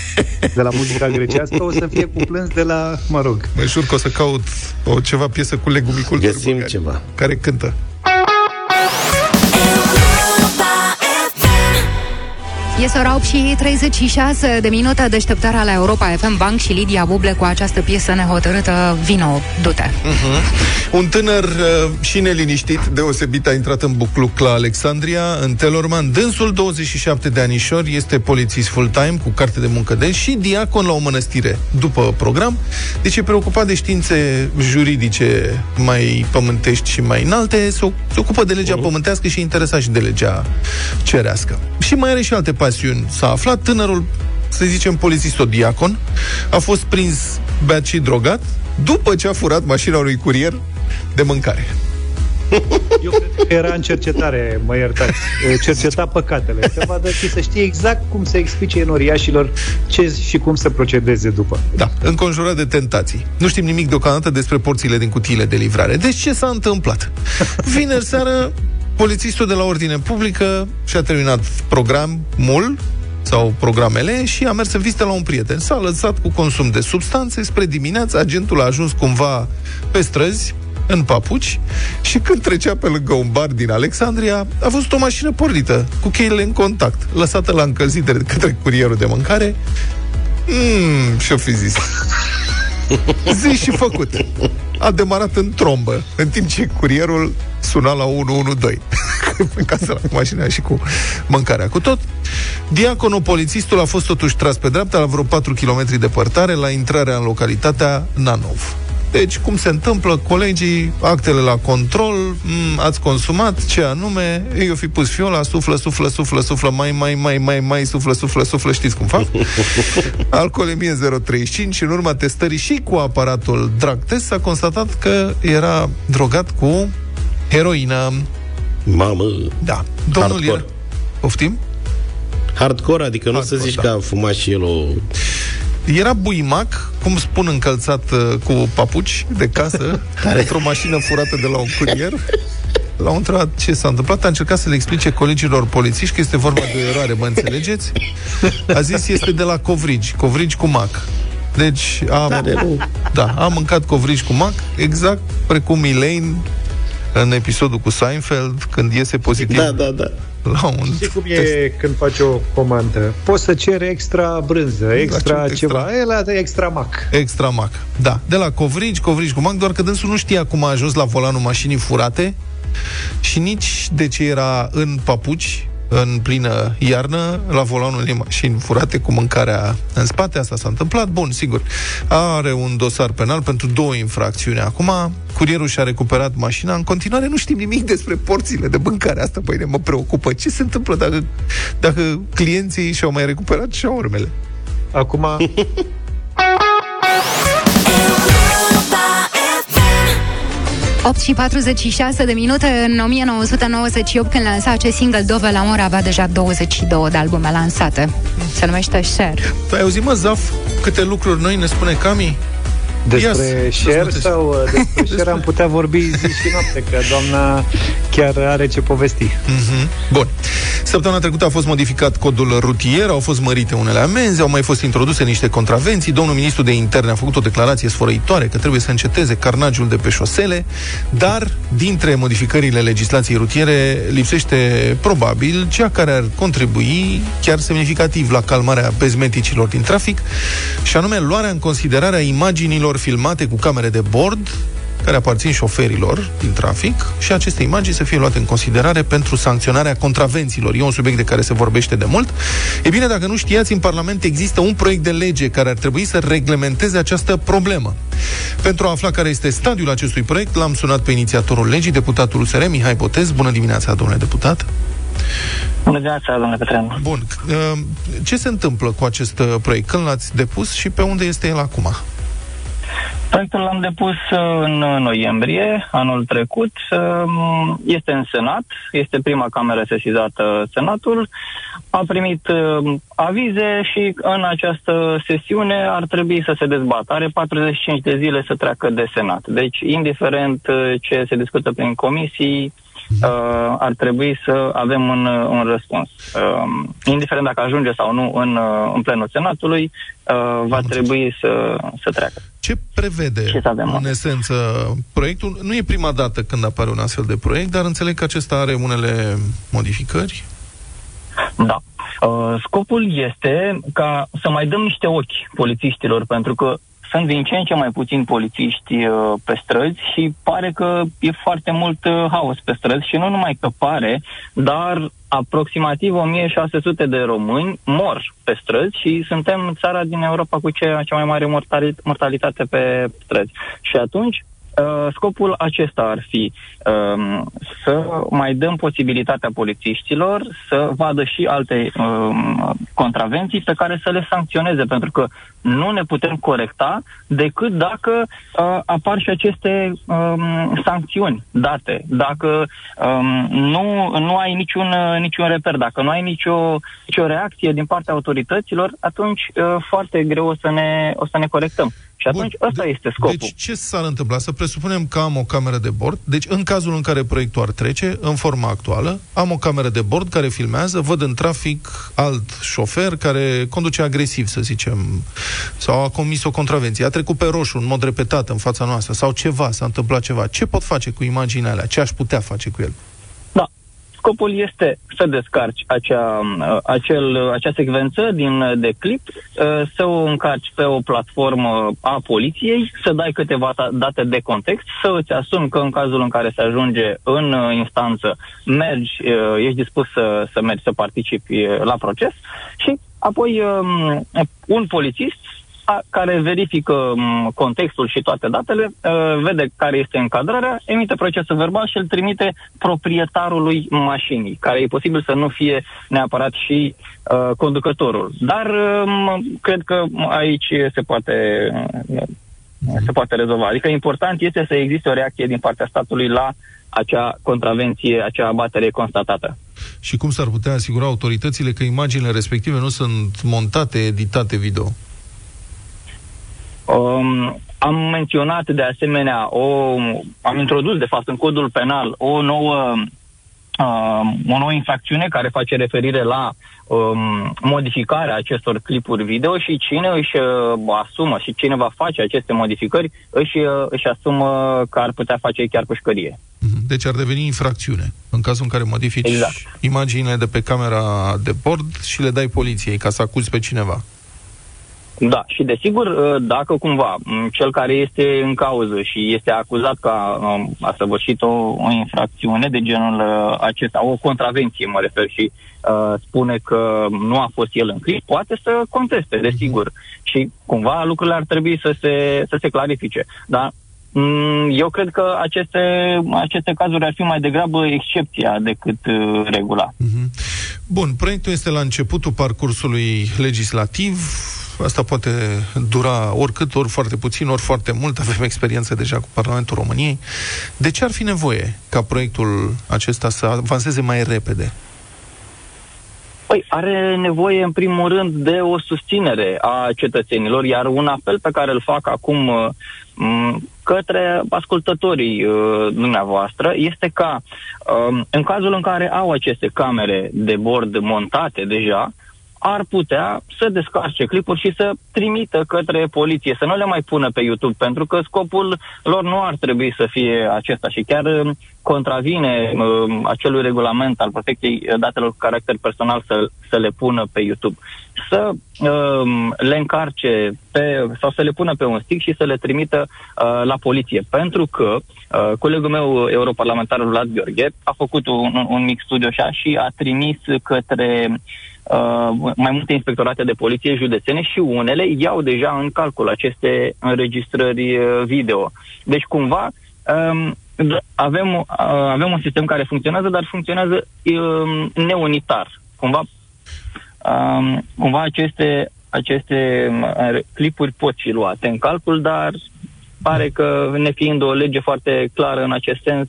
de la muzica grecească, o să fie cu plâns de la, mă rog, Mă jur că o să caut o ceva piesă cu legumiculturi Găsim bulgare, ceva. Care cântă. Este ora 8 și 36 de minute deșteptarea la Europa FM Bank și Lidia Buble cu această piesă nehotărâtă Vino, du-te. Un tânăr uh, și neliniștit, deosebit, a intrat în bucluc la Alexandria, în Telorman. Dânsul, 27 de anișor, este polițist full-time, cu carte de muncă de și diacon la o mănăstire, după program. Deci e preocupat de științe juridice mai pământești și mai înalte, se, o- se ocupă de legea pământească și e interesat și de legea cerească. Și mai are și alte pasiuni. S-a aflat tânărul, să zicem, polițist-diacon, a fost prins beat și drogat, după ce a furat mașina unui curier de mâncare. Eu cred că era în cercetare, mă iertați. Cerceta păcatele. Să vadă și să știe exact cum să explice enoriașilor ce și cum să procedeze după. Da, înconjurat de tentații. Nu știm nimic deocamdată despre porțiile din cutiile de livrare. Deci ce s-a întâmplat? Vineri seară, polițistul de la Ordine Publică și-a terminat programul sau programele și a mers în vizită la un prieten. S-a lăsat cu consum de substanțe spre dimineață, agentul a ajuns cumva pe străzi, în papuci și când trecea pe lângă un bar din Alexandria, a văzut o mașină pornită, cu cheile în contact, lăsată la încălzire de către curierul de mâncare. Mmm, și-o fi zis. Zis și făcut. A demarat în trombă, în timp ce curierul suna la 112 în casă la mașina și cu mâncarea. Cu tot, diaconul polițistul a fost totuși tras pe dreapta la vreo 4 km departare la intrarea în localitatea Nanov. Deci, cum se întâmplă, colegii, actele la control, m, ați consumat, ce anume, eu fi pus fiola, suflă, suflă, suflă, suflă, mai, mai, mai, mai, mai, suflă, suflă, suflă, știți cum fac? Alcoolemie 0,35 și în urma testării și cu aparatul drug test s-a constatat că era drogat cu heroină. Mamă, Da. Domnul Hardcore. era... Poftim? hardcore, adică nu Hardcore, să zici da. că a fumat și el o... Era buimac, cum spun, încălțat uh, cu papuci de casă, într-o mașină furată de la un curier. L-au întrebat ce s-a întâmplat, a încercat să le explice colegilor polițiști că este vorba de o eroare, mă înțelegeți? A zis este de la covrigi, covrigi cu mac. Deci am, da, am mâncat covrigi cu mac, exact precum Elaine în episodul cu Seinfeld, când iese pozitiv Da, da, da. La un Știi cum e când faci o comandă? Poți să ceri extra brânză, extra extra. ceva. E la extra mac. Extra mac. Da, de la covrigi, covrigi cu mac, doar că dânsul nu știa cum a ajuns la volanul mașinii furate și nici de ce era în papuci în plină iarnă la volanul unei mașini furate cu mâncarea în spate. Asta s-a întâmplat. Bun, sigur. Are un dosar penal pentru două infracțiuni. Acum, curierul și-a recuperat mașina. În continuare nu știm nimic despre porțile de mâncare. Asta, păi, ne mă preocupă. Ce se întâmplă dacă, dacă clienții și-au mai recuperat și urmele? Acum, 8 și 46 de minute în 1998 când lansa acest single Dove la Mor avea deja 22 de albume lansate. Se numește Share. Tu ai auzit, mă, Zaf, câte lucruri noi ne spune Cami? Despre Yes, share răspundeți. sau uh, despre share am putea vorbi zi și noapte, că doamna chiar are ce povesti. Mhm. Bun. Săptămâna trecută a fost modificat codul rutier, au fost mărite unele amenzi, au mai fost introduse niște contravenții. Domnul ministru de interne a făcut o declarație sfărăitoare că trebuie să înceteze carnajul de pe șosele, dar dintre modificările legislației rutiere lipsește probabil cea care ar contribui chiar semnificativ la calmarea bezmeticilor din trafic, și anume luarea în considerare a imaginilor filmate cu camere de bord care aparțin șoferilor din trafic și aceste imagini să fie luate în considerare pentru sancționarea contravențiilor. E un subiect de care se vorbește de mult. E bine, dacă nu știați, în Parlament există un proiect de lege care ar trebui să reglementeze această problemă. Pentru a afla care este stadiul acestui proiect, l-am sunat pe inițiatorul legii, deputatul USR, Mihai Botez. Bună dimineața, domnule deputat! Bună dimineața, domnule Petreanu. Bun. uh, Ce se întâmplă cu acest uh, proiect? Când l-ați depus și pe unde este el acum? Proiectul l-am depus uh, în noiembrie anul trecut. Um, Este în Senat, este prima cameră sesizată Senatul. A primit uh, avize și în această sesiune ar trebui să se dezbată. Are 45 de zile să treacă de Senat. Deci, indiferent uh, ce se discută prin comisii, uh, ar trebui să avem un, uh, un răspuns. Uh, indiferent dacă ajunge sau nu în, uh, în plenul Senatului, uh, va trebui să, să treacă. Ce prevede, Ce să avem, în esență, proiectul? Nu e prima dată când apare un astfel de proiect, dar înțeleg că acesta are unele modificări. Da. Uh, scopul este ca să mai dăm niște ochi polițiștilor, pentru că sunt din ce în ce mai puțini polițiști uh, pe străzi și pare că e foarte mult uh, haos pe străzi și nu numai că pare, dar aproximativ 1600 de români mor pe străzi și suntem țara din Europa cu cea, cea mai mare mortali- mortalitate pe străzi. Și atunci Uh, scopul acesta ar fi um, să mai dăm posibilitatea polițiștilor să vadă și alte um, contravenții pe care să le sancționeze, pentru că nu ne putem corecta decât dacă uh, apar și aceste um, sancțiuni date. Dacă um, nu, nu ai niciun, uh, niciun reper, dacă nu ai nicio, nicio reacție din partea autorităților, atunci uh, foarte greu o să ne, o să ne corectăm. Și atunci ăsta este scopul. Deci ce s-ar întâmpla? Să presupunem că am o cameră de bord, deci în cazul în care proiectul ar trece, în forma actuală, am o cameră de bord care filmează, văd în trafic alt șofer care conduce agresiv, să zicem, sau a comis o contravenție, a trecut pe roșu în mod repetat în fața noastră, sau ceva, s-a întâmplat ceva. Ce pot face cu imaginea alea? Ce aș putea face cu el? Da. Scopul este să descarci acea, uh, acel, acea secvență din, uh, de clip, uh, să o încarci pe o platformă a poliției, să dai câteva ta- date de context, să îți asumi că în cazul în care se ajunge în uh, instanță, mergi, uh, ești dispus să, să mergi să participi uh, la proces și apoi um, un polițist a, care verifică m, contextul și toate datele, uh, vede care este încadrarea, emite procesul verbal și îl trimite proprietarului mașinii, care e posibil să nu fie neapărat și uh, conducătorul. Dar um, cred că aici se poate uh, se poate rezolva. Adică important este să existe o reacție din partea statului la acea contravenție, acea abatere constatată. Și cum s-ar putea asigura autoritățile că imaginile respective nu sunt montate, editate video? Um, am menționat de asemenea, o, am introdus de fapt în codul penal o nouă, uh, o nouă infracțiune care face referire la um, modificarea acestor clipuri video și cine își uh, asumă și cine va face aceste modificări își, uh, își asumă că ar putea face chiar pușcărie. Deci ar deveni infracțiune în cazul în care modifici Exact. imaginile de pe camera de bord și le dai poliției ca să acuzi pe cineva. Da, și desigur, uh, dacă cumva m, cel care este în cauză și este acuzat că a, um, a săvârșit o, o infracțiune de genul uh, acesta, o contravenție, mă refer, și uh, spune că nu a fost el în clip, poate să conteste, desigur. Și cumva lucrurile ar trebui să se, să se clarifice. Dar m, eu cred că aceste, aceste cazuri ar fi mai degrabă excepția decât uh, regula. Bun, proiectul este la începutul parcursului legislativ. Asta poate dura oricât, ori foarte puțin, ori foarte mult. Avem experiență deja cu Parlamentul României. De ce ar fi nevoie ca proiectul acesta să avanseze mai repede? Păi are nevoie în primul rând de o susținere a cetățenilor, iar un apel pe care îl fac acum uh, m, către ascultătorii uh, dumneavoastră este ca um, în cazul în care au aceste camere de bord montate deja, ar putea să descarce clipuri și să trimită către poliție, să nu le mai pună pe YouTube, pentru că scopul lor nu ar trebui să fie acesta și chiar uh, contravine uh, acelui regulament al protecției datelor cu caracter personal să, să le pună pe YouTube. Să uh, le încarce pe, sau să le pună pe un stick și să le trimită uh, la poliție. Pentru că uh, colegul meu europarlamentar Vlad Gheorghe a făcut un, un mic studiu așa și a trimis către uh, mai multe inspectorate de poliție județene și unele iau deja în calcul aceste înregistrări uh, video. Deci cumva um, d- avem, uh, avem un sistem care funcționează, dar funcționează um, neunitar. Cumva, um, cumva aceste, aceste uh, clipuri pot fi luate în calcul, dar pare că nefiind o lege foarte clară în acest sens,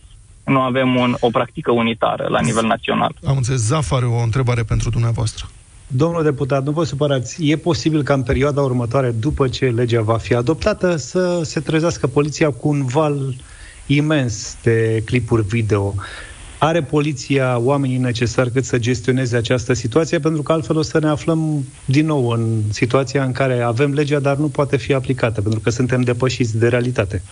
nu avem un, o practică unitară la nivel național. Am înțeles, Zaf are o întrebare pentru dumneavoastră. Domnul deputat, nu vă supărați. E posibil ca în perioada următoare, după ce legea va fi adoptată, să se trezească poliția cu un val imens de clipuri video. Are poliția oamenii necesari cât să gestioneze această situație? Pentru că altfel o să ne aflăm din nou în situația în care avem legea, dar nu poate fi aplicată, pentru că suntem depășiți de realitate.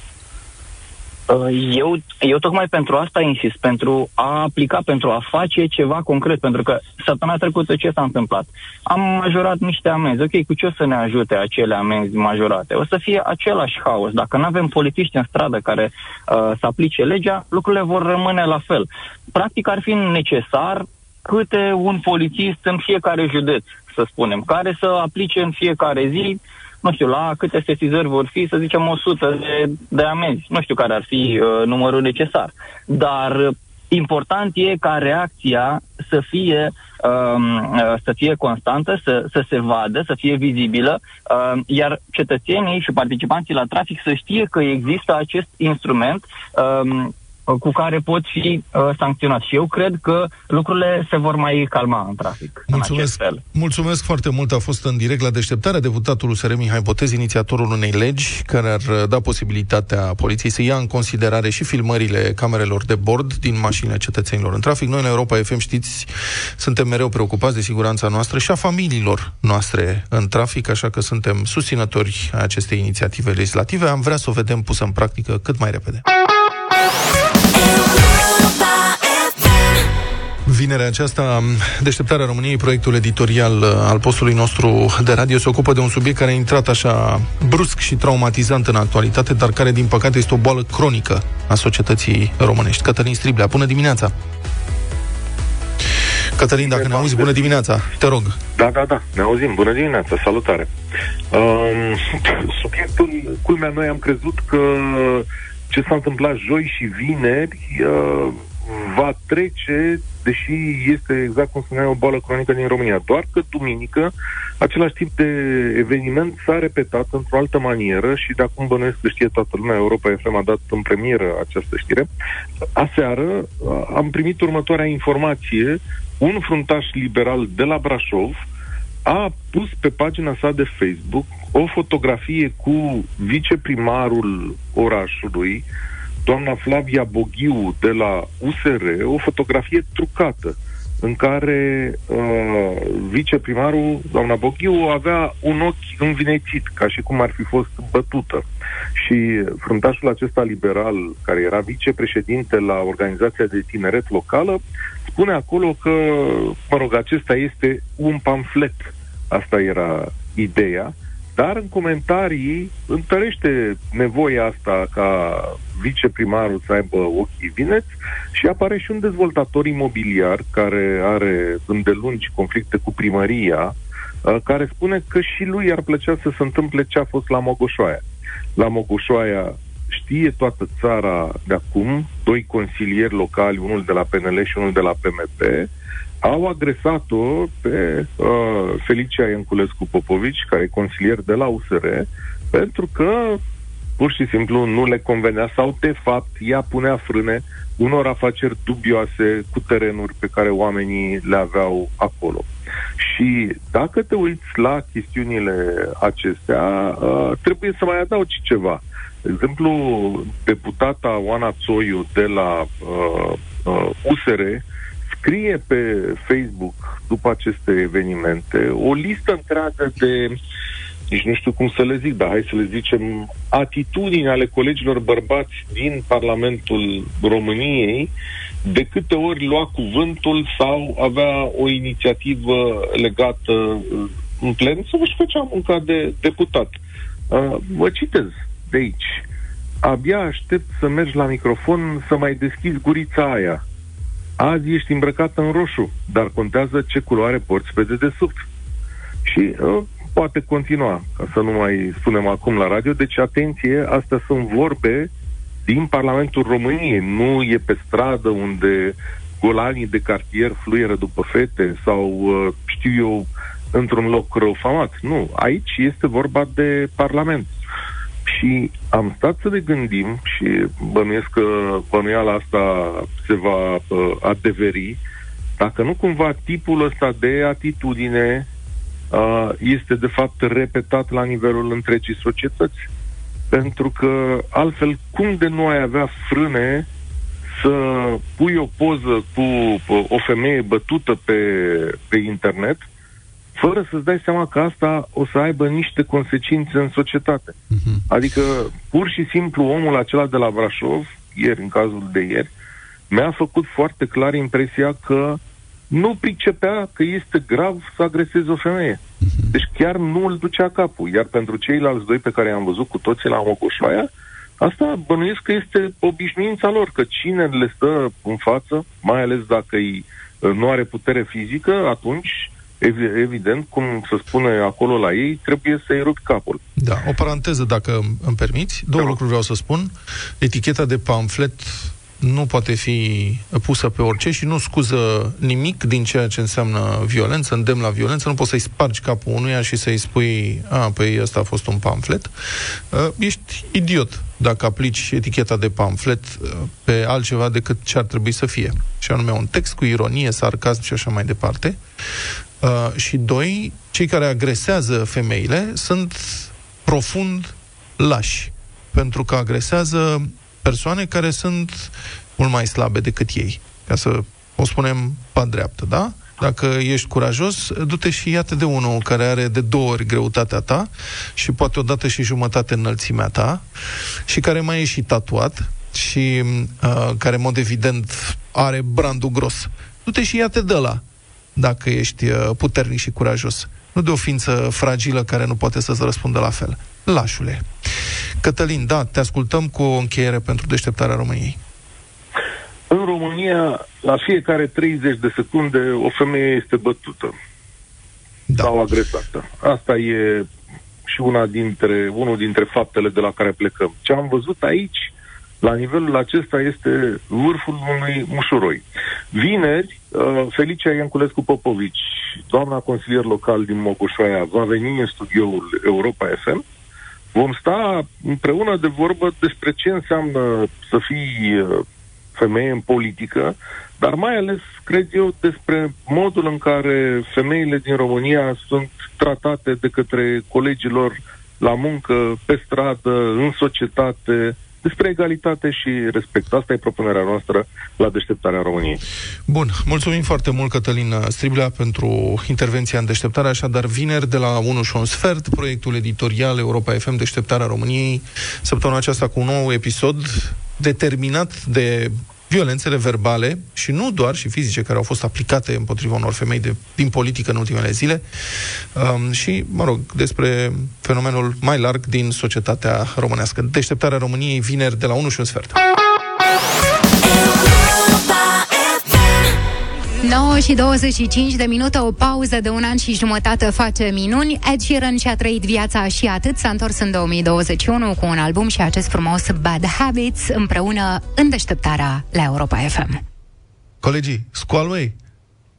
Uh, Eu, eu tocmai pentru asta insist, pentru a aplica, pentru a face ceva concret, pentru că săptămâna trecută ce s-a întâmplat? Am majorat niște amenzi. Ok, cu ce o să ne ajute acele amenzi majorate? O să fie același haos. Dacă nu avem polițiști în stradă care uh, să aplice legea, lucrurile vor rămâne la fel. Practic ar fi necesar câte un polițist în fiecare județ, să spunem, care să aplice în fiecare zi nu știu, la câte sesizări vor fi, să zicem 100 de, de amenzi. Nu știu care ar fi uh, numărul necesar. Dar uh, important e ca reacția să fie um, uh, să fie constantă, să, să se vadă, să fie vizibilă, uh, iar cetățenii și participanții la trafic să știe că există acest instrument um, cu care pot fi uh, sancționați. Și eu cred că lucrurile se vor mai calma în trafic. În acest Mulțumesc, fel. mulțumesc foarte mult. A fost în direct la deșteptarea deputatul USR Mihai Botez, inițiatorul unei legi care ar uh, da posibilitatea poliției să ia în considerare și filmările camerelor de bord din mașinile cetățenilor în trafic. Noi, în Europa FM, știți, suntem mereu preocupați de siguranța noastră și a familiilor noastre în trafic, așa că suntem susținători a acestei inițiative legislative. Am vrea să o vedem pusă în practică cât mai repede. Vinerea aceasta, deșteptarea României, proiectul editorial uh, al postului nostru de radio se ocupă de un subiect care a intrat așa brusc și traumatizant în actualitate, dar care, din păcate, este o boală cronică a societății românești. Cătălin Striblea, bună dimineața! Cătălin, dacă ne auzi, bună dimineața, te rog. Da, da, da, ne auzim. Bună dimineața, salutare. Um, subiectul, culmea, noi am crezut că ce s-a întâmplat joi și vineri uh, va trece, deși este exact cum spuneai, o boală cronică din România. Doar că duminică același tip de eveniment s-a repetat într-o altă manieră și de acum bănuiesc că știe toată lumea, Europa FM a dat în premieră această știre. Aseară uh, am primit următoarea informație. Un fruntaș liberal de la Brașov a pus pe pagina sa de Facebook o fotografie cu viceprimarul orașului, doamna Flavia Boghiu de la USR, o fotografie trucată în care uh, viceprimarul, doamna Boghiu, avea un ochi învinețit, ca și cum ar fi fost bătută. Și fruntașul acesta liberal, care era vicepreședinte la organizația de tineret locală, spune acolo că, mă rog, acesta este un pamflet. Asta era ideea. Dar în comentarii întărește nevoia asta ca viceprimarul să aibă ochii vineți și apare și un dezvoltator imobiliar care are îndelungi conflicte cu primăria, uh, care spune că și lui ar plăcea să se întâmple ce a fost la Mogoșoaia. La Mogoșoaia știe toată țara de acum, doi consilieri locali, unul de la PNL și unul de la PMP, au agresat-o pe uh, Felicia Ianculescu Popovici, care e consilier de la USR, pentru că pur și simplu nu le convenea sau, de fapt, ea punea frâne unor afaceri dubioase cu terenuri pe care oamenii le aveau acolo. Și dacă te uiți la chestiunile acestea, uh, trebuie să mai adaugi ceva. De exemplu, deputata Oana Țoiu de la uh, uh, USR scrie pe Facebook după aceste evenimente o listă întreagă de nici nu știu cum să le zic, dar hai să le zicem, atitudini ale colegilor bărbați din Parlamentul României de câte ori lua cuvântul sau avea o inițiativă legată uh, în plen să își făcea munca de deputat. Uh, vă citez de aici. Abia aștept să mergi la microfon să mai deschizi gurița aia. Azi ești îmbrăcat în roșu, dar contează ce culoare porți pe dedesubt. Și uh, poate continua, ca să nu mai spunem acum la radio. Deci, atenție, astea sunt vorbe din Parlamentul României. Nu e pe stradă unde golanii de cartier fluieră după fete sau, uh, știu eu, într-un loc răufamat. Nu, aici este vorba de Parlament. Și am stat să ne gândim și bănuiesc că bănuiala asta se va uh, adeveri, dacă nu cumva tipul ăsta de atitudine uh, este de fapt repetat la nivelul întregii societăți. Pentru că altfel cum de nu ai avea frâne să pui o poză cu uh, o femeie bătută pe, pe internet fără să-ți dai seama că asta o să aibă niște consecințe în societate. Uh-huh. Adică, pur și simplu, omul acela de la Brașov, ieri, în cazul de ieri, mi-a făcut foarte clar impresia că nu pricepea că este grav să agresezi o femeie. Uh-huh. Deci chiar nu îl ducea capul. Iar pentru ceilalți doi pe care i-am văzut cu toții la Mocoșoaia, asta bănuiesc că este obișnuința lor, că cine le stă în față, mai ales dacă îi, nu are putere fizică, atunci evident, cum se spune acolo la ei, trebuie să-i rup capul. Da, o paranteză, dacă îmi permiți. Două da. lucruri vreau să spun. Eticheta de pamflet nu poate fi pusă pe orice și nu scuză nimic din ceea ce înseamnă violență, îndemn la violență. Nu poți să-i spargi capul unuia și să-i spui, a, păi ăsta a fost un pamflet. Uh, ești idiot dacă aplici eticheta de pamflet uh, pe altceva decât ce ar trebui să fie. Și anume un text cu ironie, sarcasm și așa mai departe. Uh, și doi, cei care agresează femeile sunt profund lași, pentru că agresează persoane care sunt mult mai slabe decât ei. Ca să o spunem pe dreaptă, da? Dacă ești curajos, du-te și iată de unul care are de două ori greutatea ta și poate odată și jumătate înălțimea ta și care mai e și tatuat și uh, care, în mod evident, are brandul gros. Du-te și iată de la dacă ești uh, puternic și curajos. Nu de o ființă fragilă care nu poate să-ți răspundă la fel. Lașule. Cătălin, da, te ascultăm cu o încheiere pentru deșteptarea României. În România, la fiecare 30 de secunde, o femeie este bătută da. sau agresată. Asta e și una dintre, unul dintre faptele de la care plecăm. Ce am văzut aici la nivelul acesta este vârful unui mușuroi. Vineri, uh, Felicia Ianculescu Popovici, doamna consilier local din Mocoșoaia, va veni în studioul Europa FM. Vom sta împreună de vorbă despre ce înseamnă să fii uh, femeie în politică, dar mai ales, cred eu, despre modul în care femeile din România sunt tratate de către colegilor la muncă, pe stradă, în societate, despre egalitate și respect. Asta e propunerea noastră la deșteptarea României. Bun, mulțumim foarte mult, Cătălin Striblea, pentru intervenția în deșteptare. Așadar, vineri de la 1 și un sfert, proiectul editorial Europa FM Deșteptarea României, săptămâna aceasta cu un nou episod determinat de violențele verbale și nu doar și fizice care au fost aplicate împotriva unor femei de, din politică în ultimele zile um, și, mă rog, despre fenomenul mai larg din societatea românească. Deșteptarea României vineri de la 1 și un sfert. 9 și 25 de minute, o pauză de un an și jumătate face minuni. Ed Sheeran și-a trăit viața și atât. S-a întors în 2021 cu un album și acest frumos Bad Habits împreună în deșteptarea la Europa FM. Colegii, scoalmei!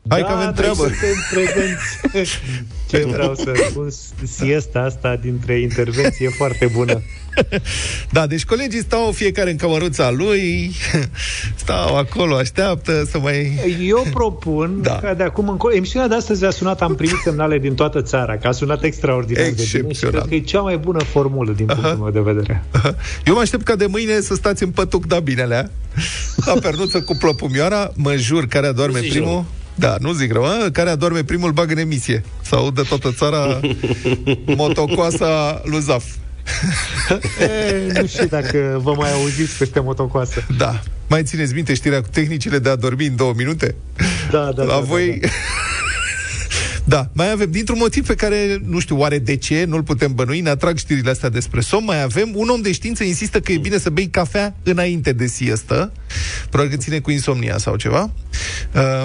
Hai că avem treabă. Da, suntem prezenți. Ce vreau să spun, siesta asta dintre intervenții e foarte bună. Da, deci colegii stau fiecare în cămăruța lui, stau acolo, așteaptă să mai... Eu propun da. ca de acum încolo... Emisiunea de astăzi a sunat, am primit semnale din toată țara, că a sunat extraordinar de bine și Excepțional. cred că e cea mai bună formulă din punctul meu de vedere. Eu mă aștept ca de mâine să stați în pătuc da binelea, la pernuță cu plăpumioara, mă jur, care adorme zici primul... rău. Da, nu zic rău, a? care adorme primul bag în emisie. Să audă toată țara motocoasa lui Zaf. E, nu știu dacă vă mai auziți peste motocoasă. Da. Mai țineți minte știrea cu tehnicile de a dormi în două minute? Da, da, La da, voi... Da, Da, mai avem, dintr-un motiv pe care nu știu oare de ce, nu-l putem bănui, ne atrag știrile astea despre somn, mai avem, un om de știință insistă că e bine să bei cafea înainte de siestă, probabil că ține cu insomnia sau ceva.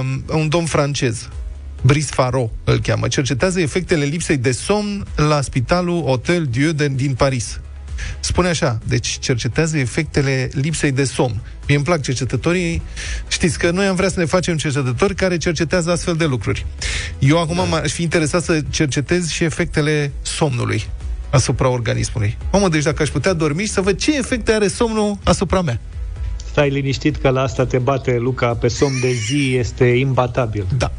Um, un domn francez, Brice Faro îl cheamă, cercetează efectele lipsei de somn la spitalul Hotel Dieu de, din Paris. Spune așa, deci cercetează efectele lipsei de somn. Mie îmi plac cercetătorii, știți că noi am vrea să ne facem cercetători care cercetează astfel de lucruri. Eu acum da. m-aș fi interesat să cercetez și efectele somnului asupra organismului. Mamă, deci dacă aș putea dormi și să văd ce efecte are somnul asupra mea. Stai liniștit că la asta te bate Luca pe somn de zi, este imbatabil. Da.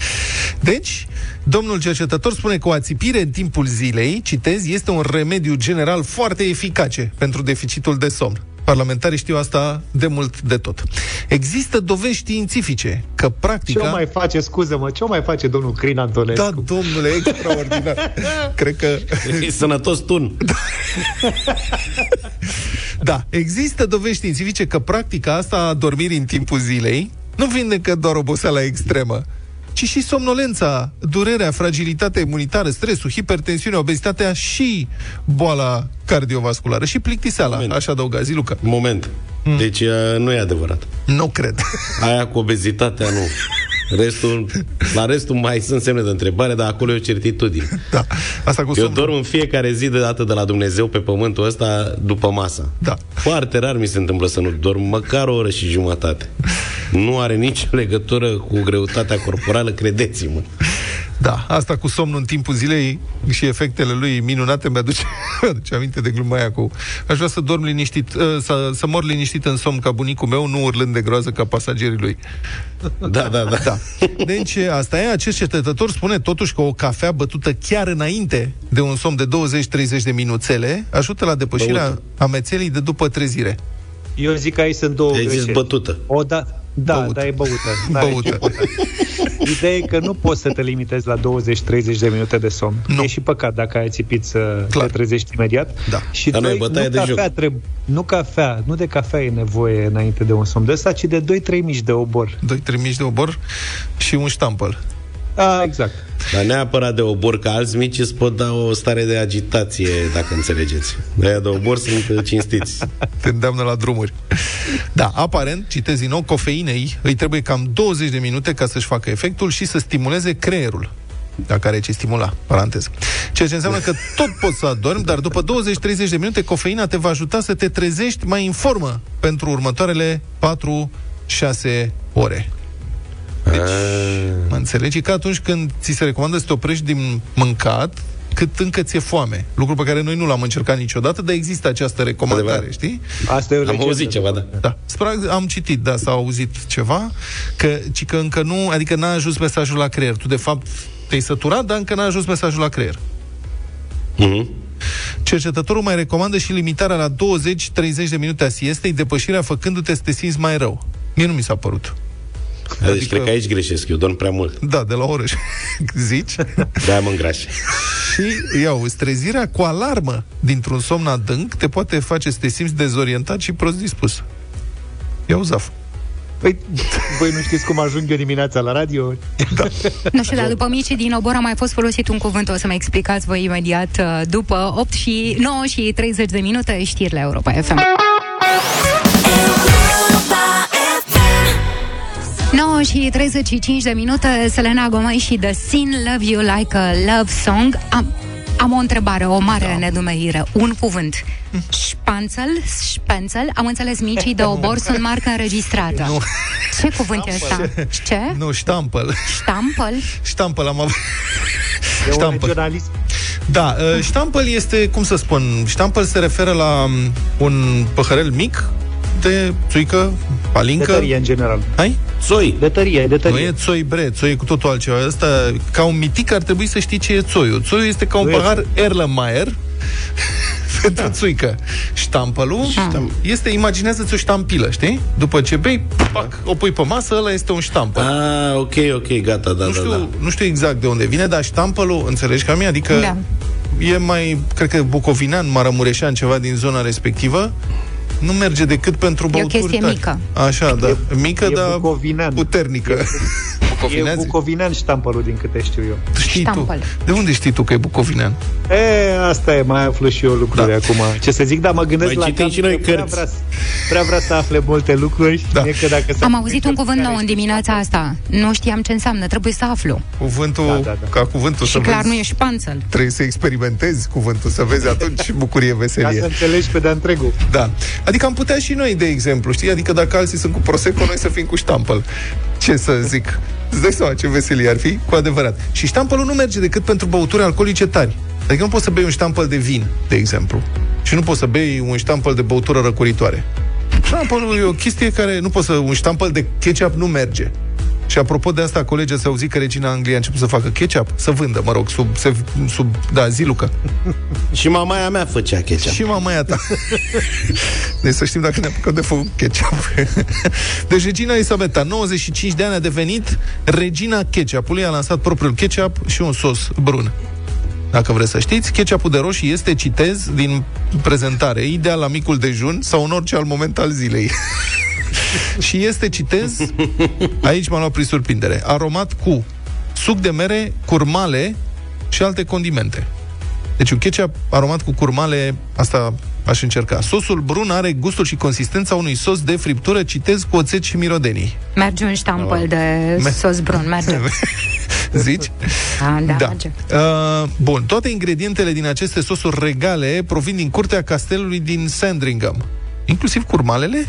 Deci, domnul cercetător spune că o ațipire în timpul zilei, citez, este un remediu general foarte eficace pentru deficitul de somn. Parlamentarii știu asta de mult de tot. Există dovezi științifice că practica... Ce o mai face, scuză-mă, ce o mai face domnul Crin Antonescu? Da, domnule, extraordinar. Cred că... E sănătos tun. Da, există dovezi științifice că practica asta a dormirii în timpul zilei nu vindecă doar oboseala extremă, ci și somnolența, durerea, fragilitatea imunitară, stresul, hipertensiunea, obezitatea și boala cardiovasculară și plictiseala, Moment. așa adăuga zi, Luca. Moment. Deci uh, nu e adevărat. Nu cred. Aia cu obezitatea nu. Restul, la restul mai sunt semne de întrebare, dar acolo e o certitudine. Da. Asta cu Eu somnul. dorm în fiecare zi de dată de la Dumnezeu pe pământul ăsta după masă. Da. Foarte rar mi se întâmplă să nu dorm măcar o oră și jumătate. Nu are nicio legătură cu greutatea corporală, credeți-mă. Da, asta cu somnul în timpul zilei și efectele lui minunate mi-aduce, mi-aduce aminte de gluma aia cu... Aș vrea să dorm liniștit, uh, să, să mor liniștit în somn ca bunicul meu, nu urlând de groază ca pasagerii lui. Da, da, da. da. Deci, asta e, acest cercetător spune totuși că o cafea bătută chiar înainte de un somn de 20-30 de minuțele ajută la depășirea Băută. amețelii de după trezire. Eu zic că aici sunt două Ai zis greșeli. bătută. O, da, da, Băut. da, e băută. Da, Băută. Ideea e că nu poți să te limitezi la 20-30 de minute de somn. Nu. E și păcat dacă ai țipit să Clar. te trezești imediat. Da. Și Dar nu e doi, bătaie nu de cafea, joc. Treb- nu cafea, nu de cafea e nevoie înainte de un somn de ăsta, ci de 2-3 mici de obor. 2-3 mici de obor și un ștampăl. A, exact. Dar neapărat de obor, că alți mici îți pot da o stare de agitație, dacă înțelegeți. De de obor sunt uh, cinstiți. te îndeamnă la drumuri. Da, aparent, citez din nou, cofeinei îi trebuie cam 20 de minute ca să-și facă efectul și să stimuleze creierul dacă are ce stimula, paranteză. Ceea ce înseamnă că tot poți să adormi, dar după 20-30 de minute cofeina te va ajuta să te trezești mai în formă pentru următoarele 4-6 ore. Deci, mă înțelegi? E ca atunci când ți se recomandă să te oprești din mâncat cât încă ți-e foame. Lucru pe care noi nu l-am încercat niciodată, dar există această recomandare, Adevărat. știi? Asta e o Am legendă. auzit ceva, da. Da. Spre, am citit, da, s-a auzit ceva, că, ci că încă nu, adică n-a ajuns mesajul la creier. Tu, de fapt, te-ai săturat, dar încă n-a ajuns mesajul la creier. Mhm. Cercetătorul mai recomandă și limitarea la 20-30 de minute a siestei, depășirea făcându-te să te simți mai rău. Mie nu mi s-a părut. Deci Adică- cred că aici greșesc, eu dorm prea mult. Da, de la o oră, zici? De-aia mă îngraș. Și, iau, trezirea cu alarmă dintr-un somn adânc te poate face să te simți dezorientat și prost dispus. Iau zaf. Păi, voi nu știți cum ajung eu dimineața la radio? Nu știu, dar după mici din obor a mai fost folosit un cuvânt, o să mă explicați voi imediat uh, după 8 și 9 și 30 de minute știrile Europa FM. 9 și 35 de minute, Selena Gomez și The Sin Love You Like a Love Song. Am, am o întrebare, o mare da. nedumerire. Un cuvânt. Șpanțel, șpanțel, am înțeles micii de obor sunt marcă înregistrată. Nu. Ce cuvânt e ăsta? Ce? Nu, ștampăl. Ștampăl? Ștampăl am avut. E un Ștampăl. regionalism. Da, uh, ștampăl este, cum să spun, ștampăl se referă la um, un păhărel mic de țuică, De palincă. tărie, în general. Hai? Țoi. De tărie, de Nu tărie. e țoi bre, țoi e cu totul altceva. Asta, ca un mitic, ar trebui să știi ce e țoiul. Țoiul este ca un Nu e pahar Erlenmeyer pentru da. țuică. Ștampălul Ștam- este, imaginează-ți o ștampilă, știi? După ce bei, pac, o pui pe masă, ăla este un ștampăl. Ah, ok, ok, gata, da, nu, da, știu, da. nu știu exact de unde vine, dar ștampălul, înțelegi ca mine? Adică Da. e mai, cred că bucovinean, maramureșan, ceva din zona respectivă. Nu merge decât pentru E o băuturi chestie tari. mică. Așa, da. Mică, e dar bucovinean. puternică. E Bucovinean? bucovinean ștampălul, din câte știu eu. Știi tu. Ștampăl. De unde știi tu că e bucovinean? E, asta e, mai aflu și eu lucruri Da. acum. Ce să zic, dar mă gândesc Mai la citim cap și noi că prea cărți. vrea, să- prea vrea să afle multe lucruri. Da. Da. Că dacă se Am apucă auzit un cărți cuvânt care nou în știi dimineața asta. Nu știam ce înseamnă, trebuie să aflu. Cuvântul, Da, da, da. ca cuvântul Și să clar vezi, nu e șpanțel. trebuie să experimentezi cuvântul, să vezi atunci bucurie, Ca să veselie. înțelegi pe de întregul. Da. Adică am putea și noi, de exemplu, știi? Adică dacă alții sunt cu Prosecco, noi să fim cu ștampăl. Ce să zic? Îți dai seama ce veselie ar fi? Cu adevărat. Și ștampălul nu merge decât pentru băuturi alcoolice tari. Adică nu poți să bei un ștampăl de vin, de exemplu. Și nu poți să bei un ștampăl de băutură răcoritoare. Ștampălul e o chestie care nu poți să... Un ștampăl de ketchup nu merge. Și apropo de asta, colegii ați auzit că regina Angliei a început să facă ketchup? Să vândă, mă rog, sub, sub, sub da, zi, Luca. Și mamaia mea făcea ketchup. Și mamaia ta. deci să știm dacă ne apucăm de făcut ketchup. deci regina Elisabeta, 95 de ani, a devenit regina ketchupului, a lansat propriul ketchup și un sos brun. Dacă vreți să știți, ketchupul de roșii este, citez din prezentare, ideal la micul dejun sau în orice alt moment al zilei. și este, citez, aici m-am luat prin surprindere, aromat cu suc de mere, curmale și alte condimente. Deci un ketchup aromat cu curmale, asta aș încerca. Sosul brun are gustul și consistența unui sos de friptură, citez, cu oțet și mirodenii. Merge un ștampăl de Me- sos brun, merge. Zici? Da, da, Da. merge. Uh, bun, toate ingredientele din aceste sosuri regale provin din curtea castelului din Sandringham. Inclusiv curmalele?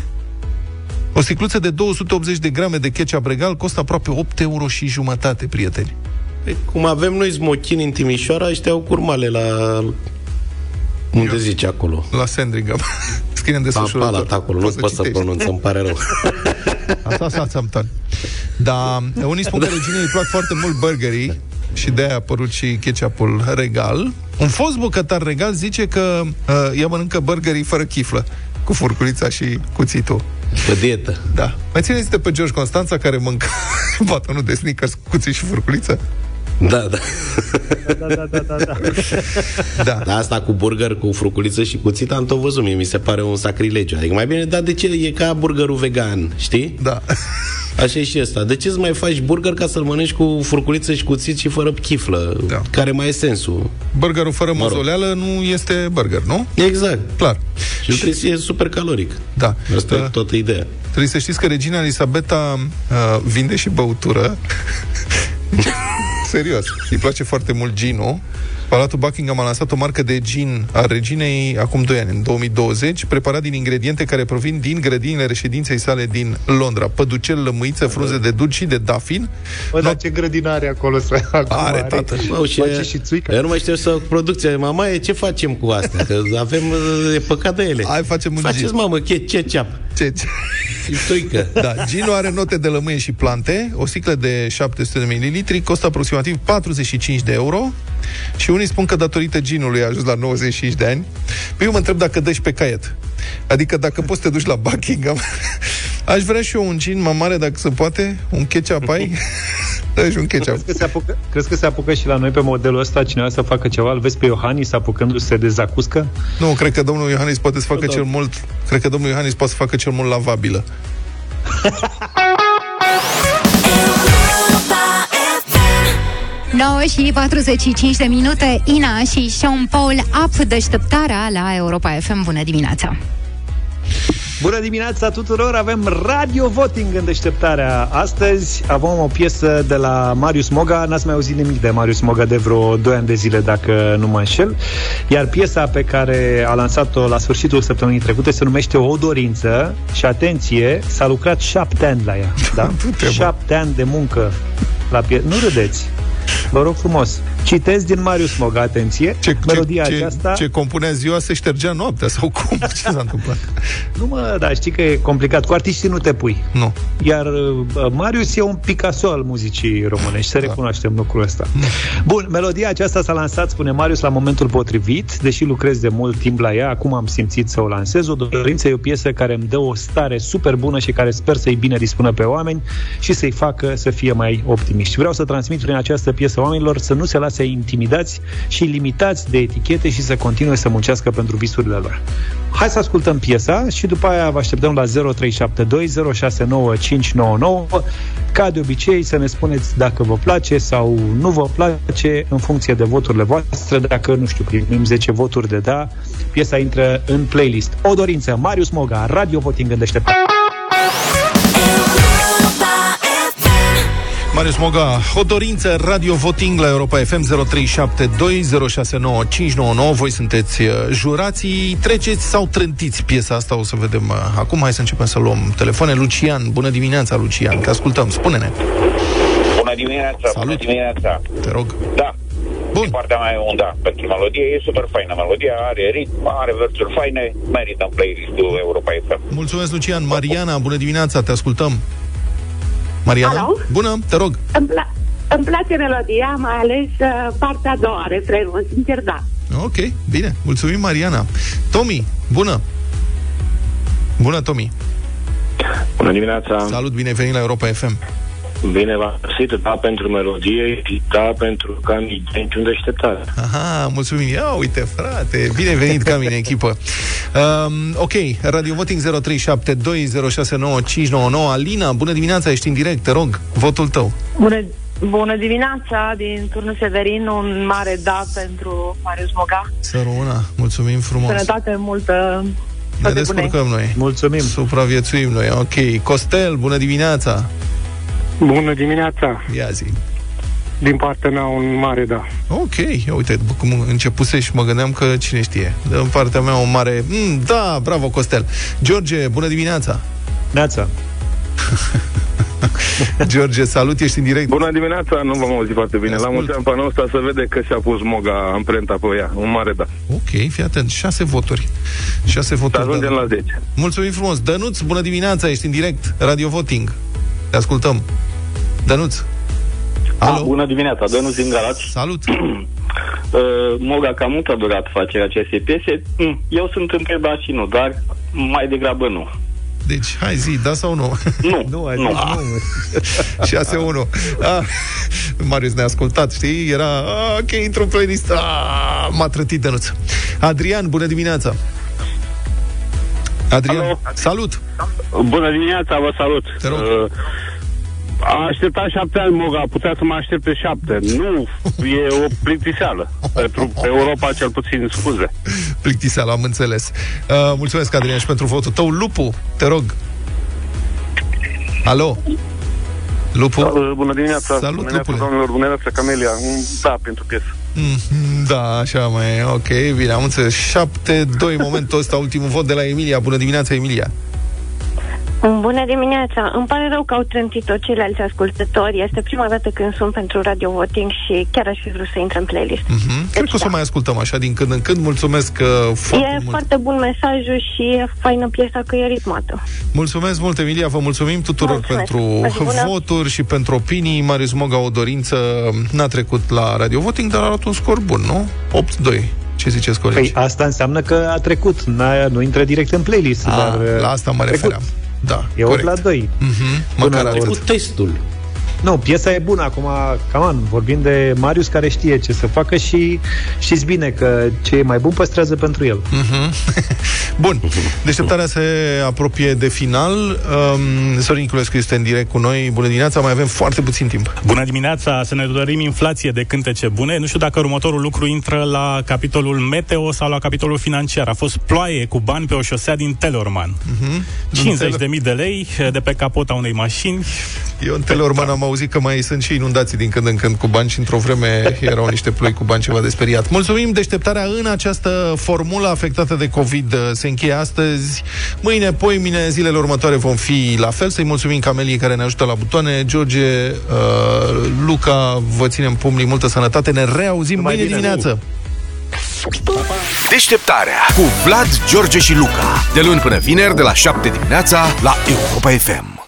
O sticluță de 280 de grame de ketchup regal costă aproape 8 euro și jumătate, prieteni. Păi, cum avem noi smochini în Timișoara, ăștia au curmale la... Unde zice acolo? La Sandringham. Scrie în Palat desfășurător. acolo, nu Poți pot să citești. pronunț, îmi pare rău. Asta Southampton. Dar unii spun că reginei îi plac foarte mult burgerii și de-aia a apărut și ketchupul regal. Un fost bucătar regal zice că uh, ea mănâncă burgerii fără chiflă, cu furculița și cuțitul. Pe dietă. Da. Mai țineți de pe George Constanța care mânca batonul de sneakers, cuțit și furculiță? Da, da. Da, da, da, da, da. Da. Dar asta cu burger, cu fruculiță și cuțit am tot văzut. Mie mi se pare un sacrilegiu. Adică mai bine, dar de ce? E ca burgerul vegan, știi? Da. Așa e și ăsta. De ce îți mai faci burger ca să-l mănânci cu furculiță și cuțit și fără chiflă? Da. Care mai e sensul? Burgerul fără Mă rog. mozoleală nu este burger, nu? Exact. Clar. Și, și trebuie să fie super caloric. Da. Asta Uh, e toată ideea. Trebuie să știți că regina Elisabeta uh, vinde și băutură. Serios. Îi place foarte mult ginul. Palatul Buckingham a lansat o marcă de gin a reginei acum 2 ani, în 2020, preparat din ingrediente care provin din grădinile reședinței sale din Londra. Păducel, lămâiță, frunze de dulci și de dafin. Bă, dar ce grădină are acolo să acum Are, tată. Bă, și, Face și țuică. Eu nu mai știu să producția. Mama, e ce facem cu astea? Că avem e păcat de ele. Hai, facem un Faceți, gin. mamă, ce, ce ceap. Ce, ce? Și țuică. Da, ginul are note de lămâie și plante. O sticlă de 700 de mililitri costă aproximativ 45 de euro. Și unii spun că datorită ginului a ajuns la 95 de ani. Păi eu mă întreb dacă dă și pe caiet. Adică dacă poți să te duci la Buckingham, aș vrea și eu un gin mai mare, dacă se poate, un ketchup ai. Dă și un ketchup. Crezi că, se apucă, crezi că se apucă și la noi pe modelul ăsta cineva să facă ceva? Îl vezi pe Iohannis apucându-se de zacuscă? Nu, cred că domnul Iohannis poate să facă Da, da. cel mult, cred că domnul Iohannis poate să facă cel mult lavabilă. 9 și 45 de minute, Ina și Sean Paul Up, deșteptarea la Europa FM. Bună dimineața! Bună dimineața tuturor! Avem radio voting în deșteptarea. Astăzi avem o piesă de la Marius Moga. N-ați mai auzit nimic de Marius Moga de vreo 2 ani de zile, dacă nu mă înșel. Iar piesa pe care a lansat-o la sfârșitul săptămânii trecute se numește O dorință și, atenție, s-a lucrat șapte ani la ea. Da? șapte ani de muncă la piesă. Nu râdeți! Vă rog frumos. Citez din Marius Moga, atenție. Ce, Melodia ce, aceasta... ce compunea ziua se ștergea noaptea sau cum? Ce s-a întâmplat? Nu mă, da, știi că e complicat. Cu artiștii nu te pui. Nu. Iar uh, Marius e un Picasso al muzicii românești, să Da. recunoaștem lucrul ăsta. Bun, melodia aceasta s-a lansat, spune Marius, la momentul potrivit, deși lucrez de mult timp la ea, acum am simțit să o lansez. O dorință e o piesă care îmi dă o stare super bună și care sper să-i bine dispună pe oameni și să-i facă să fie mai optimiști. Vreau să transmit prin această piesă oamenilor să nu se lase intimidați și limitați de etichete și să continue să muncească pentru visurile lor. Hai să ascultăm piesa și după aia vă așteptăm la 0372 069599 ca de obicei să ne spuneți dacă vă place sau nu vă place în funcție de voturile voastre. Dacă, nu știu, primim 10 voturi de da, piesa intră în playlist. O dorință, Marius Moga, Radio Voting în deșteptare. Marius Moga, o dorință, radio voting la Europa FM 0372069599. Voi sunteți uh, jurații, treceți sau trântiți piesa asta, o să vedem uh, acum. Hai să începem să luăm telefoane. Lucian, bună dimineața, Lucian, te ascultăm, spune-ne. Bună dimineața, Salut. bună dimineața. Te rog. Da. Bun. Din partea mea e un da. Pentru melodie e super faină. Melodia are ritm, are versuri faine, merită în playlist-ul Europa FM. Mulțumesc, Lucian. Mariana, bună dimineața, te ascultăm. Mariana? Alo? Bună, te rog. Îmi, pla- îmi place melodia, mai ales uh, partea a doua, refrenul, sincer da. Ok, bine. Mulțumim, Mariana. Tomi, bună. Bună, Tomi. Bună dimineața! Salut, bine ai venit la Europa FM. Bine v-am găsit, da pentru melodie și da pentru că am niciun deșteptare. Aha, mulțumim. Ia uite, frate, bine ai venit ca mine, echipă. Um, ok, Radio Voting 0372069599. Alina, bună dimineața, ești în direct, te rog, votul tău. Bună, bună dimineața, din turnul Severin, un mare da pentru Marius Moga. Să rămână, mulțumim frumos. Sănătate multă, Ne toate bune. descurcăm noi. Mulțumim. Supraviețuim noi, ok. Costel, bună dimineața. Bună dimineața! Ia zi. Din partea mea un mare da. Ok, ia uite, după cum începuse și mă gândeam că cine știe. În partea mea un mare... Mm, da, bravo, Costel. George, bună dimineața. Neața. George, salut, ești în direct. Bună dimineața, nu v-am auzit foarte bine. La mulți ani pe anul ăsta se vede că și-a pus Moga amprenta pe ea. Un mare da. Ok, fii atent, șase voturi. Șase voturi. Să ajungem da. la 10. Mulțumim frumos. Dănuț, bună dimineața, ești în direct. Radio Voting. Te ascultăm. Dănuț. Alo? bună dimineața, Dănuț din Galați. Salut. Uh, Moga, cam mult a durat facerea acestei piese. Mm, Eu sunt între da și nu, dar mai degrabă nu. Deci, hai zi, da sau nu? Nu, nu. Ai nu. nu. 6-1. Ah, Marius ne-a ascultat, știi? Era, ah, ok, intru în playlist. Ah, m-a trătit Dănuț. Adrian, bună dimineața. Adrian, Alo. salut. Bună dimineața, vă salut! Te rog. Uh, a așteptat șapte ani Moga, putea să mă aștepte șapte. Nu, e o plictiseală. Pentru pe Europa cel puțin, scuze. Plictiseală, am înțeles. Uh, mulțumesc, Adrian, și pentru votul tău. Lupu, te rog. Alo? Lupu? Uh, Bună dimineața! Salut, bună dimineața, Lupule. domnilor! Bună dimineața, Camelia! Un da pentru piesă. Mm, Da, așa mai e. Ok, bine, am înțeles. 7-2 momentul ăsta, ultimul vot de la Emilia. Bună dimineața, Emilia. Bună dimineața! Îmi pare rău că au trântit-o ceilalți ascultători. Este prima dată când sunt pentru Radio Voting și chiar aș fi vrut să intre în playlist. Mm-hmm. Cred că o să mai ascultăm așa din când în când. Mulțumesc uh, foarte e mult. foarte bun mesajul și e faină piesa că e ritmată. Mulțumesc mult, Emilia, vă mulțumim tuturor Mulțumesc. pentru O zi bună. voturi și pentru opinii. Marius Moga, o dorință, n-a trecut la Radio Voting, dar a luat un scor bun, nu? 8-2. Ce ziceți, colegi? Păi asta înseamnă că a trecut, N-a, nu intră direct în playlist. A, dar, la asta mă a trecut. refeream. Da, E 8 corect. la 2. Mhm, Până măcar la atât. urmă. testul. Nu, piesa e bună acum, cam vorbim de Marius care știe ce să facă și știți bine că ce e mai bun păstrează pentru el. Mm-hmm. Bun, deșteptarea se apropie de final. Um, Sorin Niculescu este în direct cu noi. Bună dimineața, mai avem foarte puțin timp. Bună dimineața, să ne dorim inflație de cântece bune. Nu știu dacă următorul lucru intră la capitolul meteo sau la capitolul financiar. A fost ploaie cu bani pe o șosea din Telorman. Mm-hmm. 50 de mii de lei de pe capota unei mașini. Eu în Teleorman am auzit că mai sunt și inundații din când în când cu bani și într-o vreme erau niște ploi cu bani ceva de speriat. Mulțumim, deșteptarea în această formulă afectată de COVID se încheie astăzi. Mâine, poimine, zilele următoare vom fi la fel. Să-i mulțumim Camelie care ne ajută la butoane. George, uh, Luca, vă ținem pumnii, multă sănătate. Ne reauzim Numai mâine bine, dimineață. Deșteptarea cu Vlad, George și Luca. De luni până vineri, de la 7 dimineața, la Europa FM.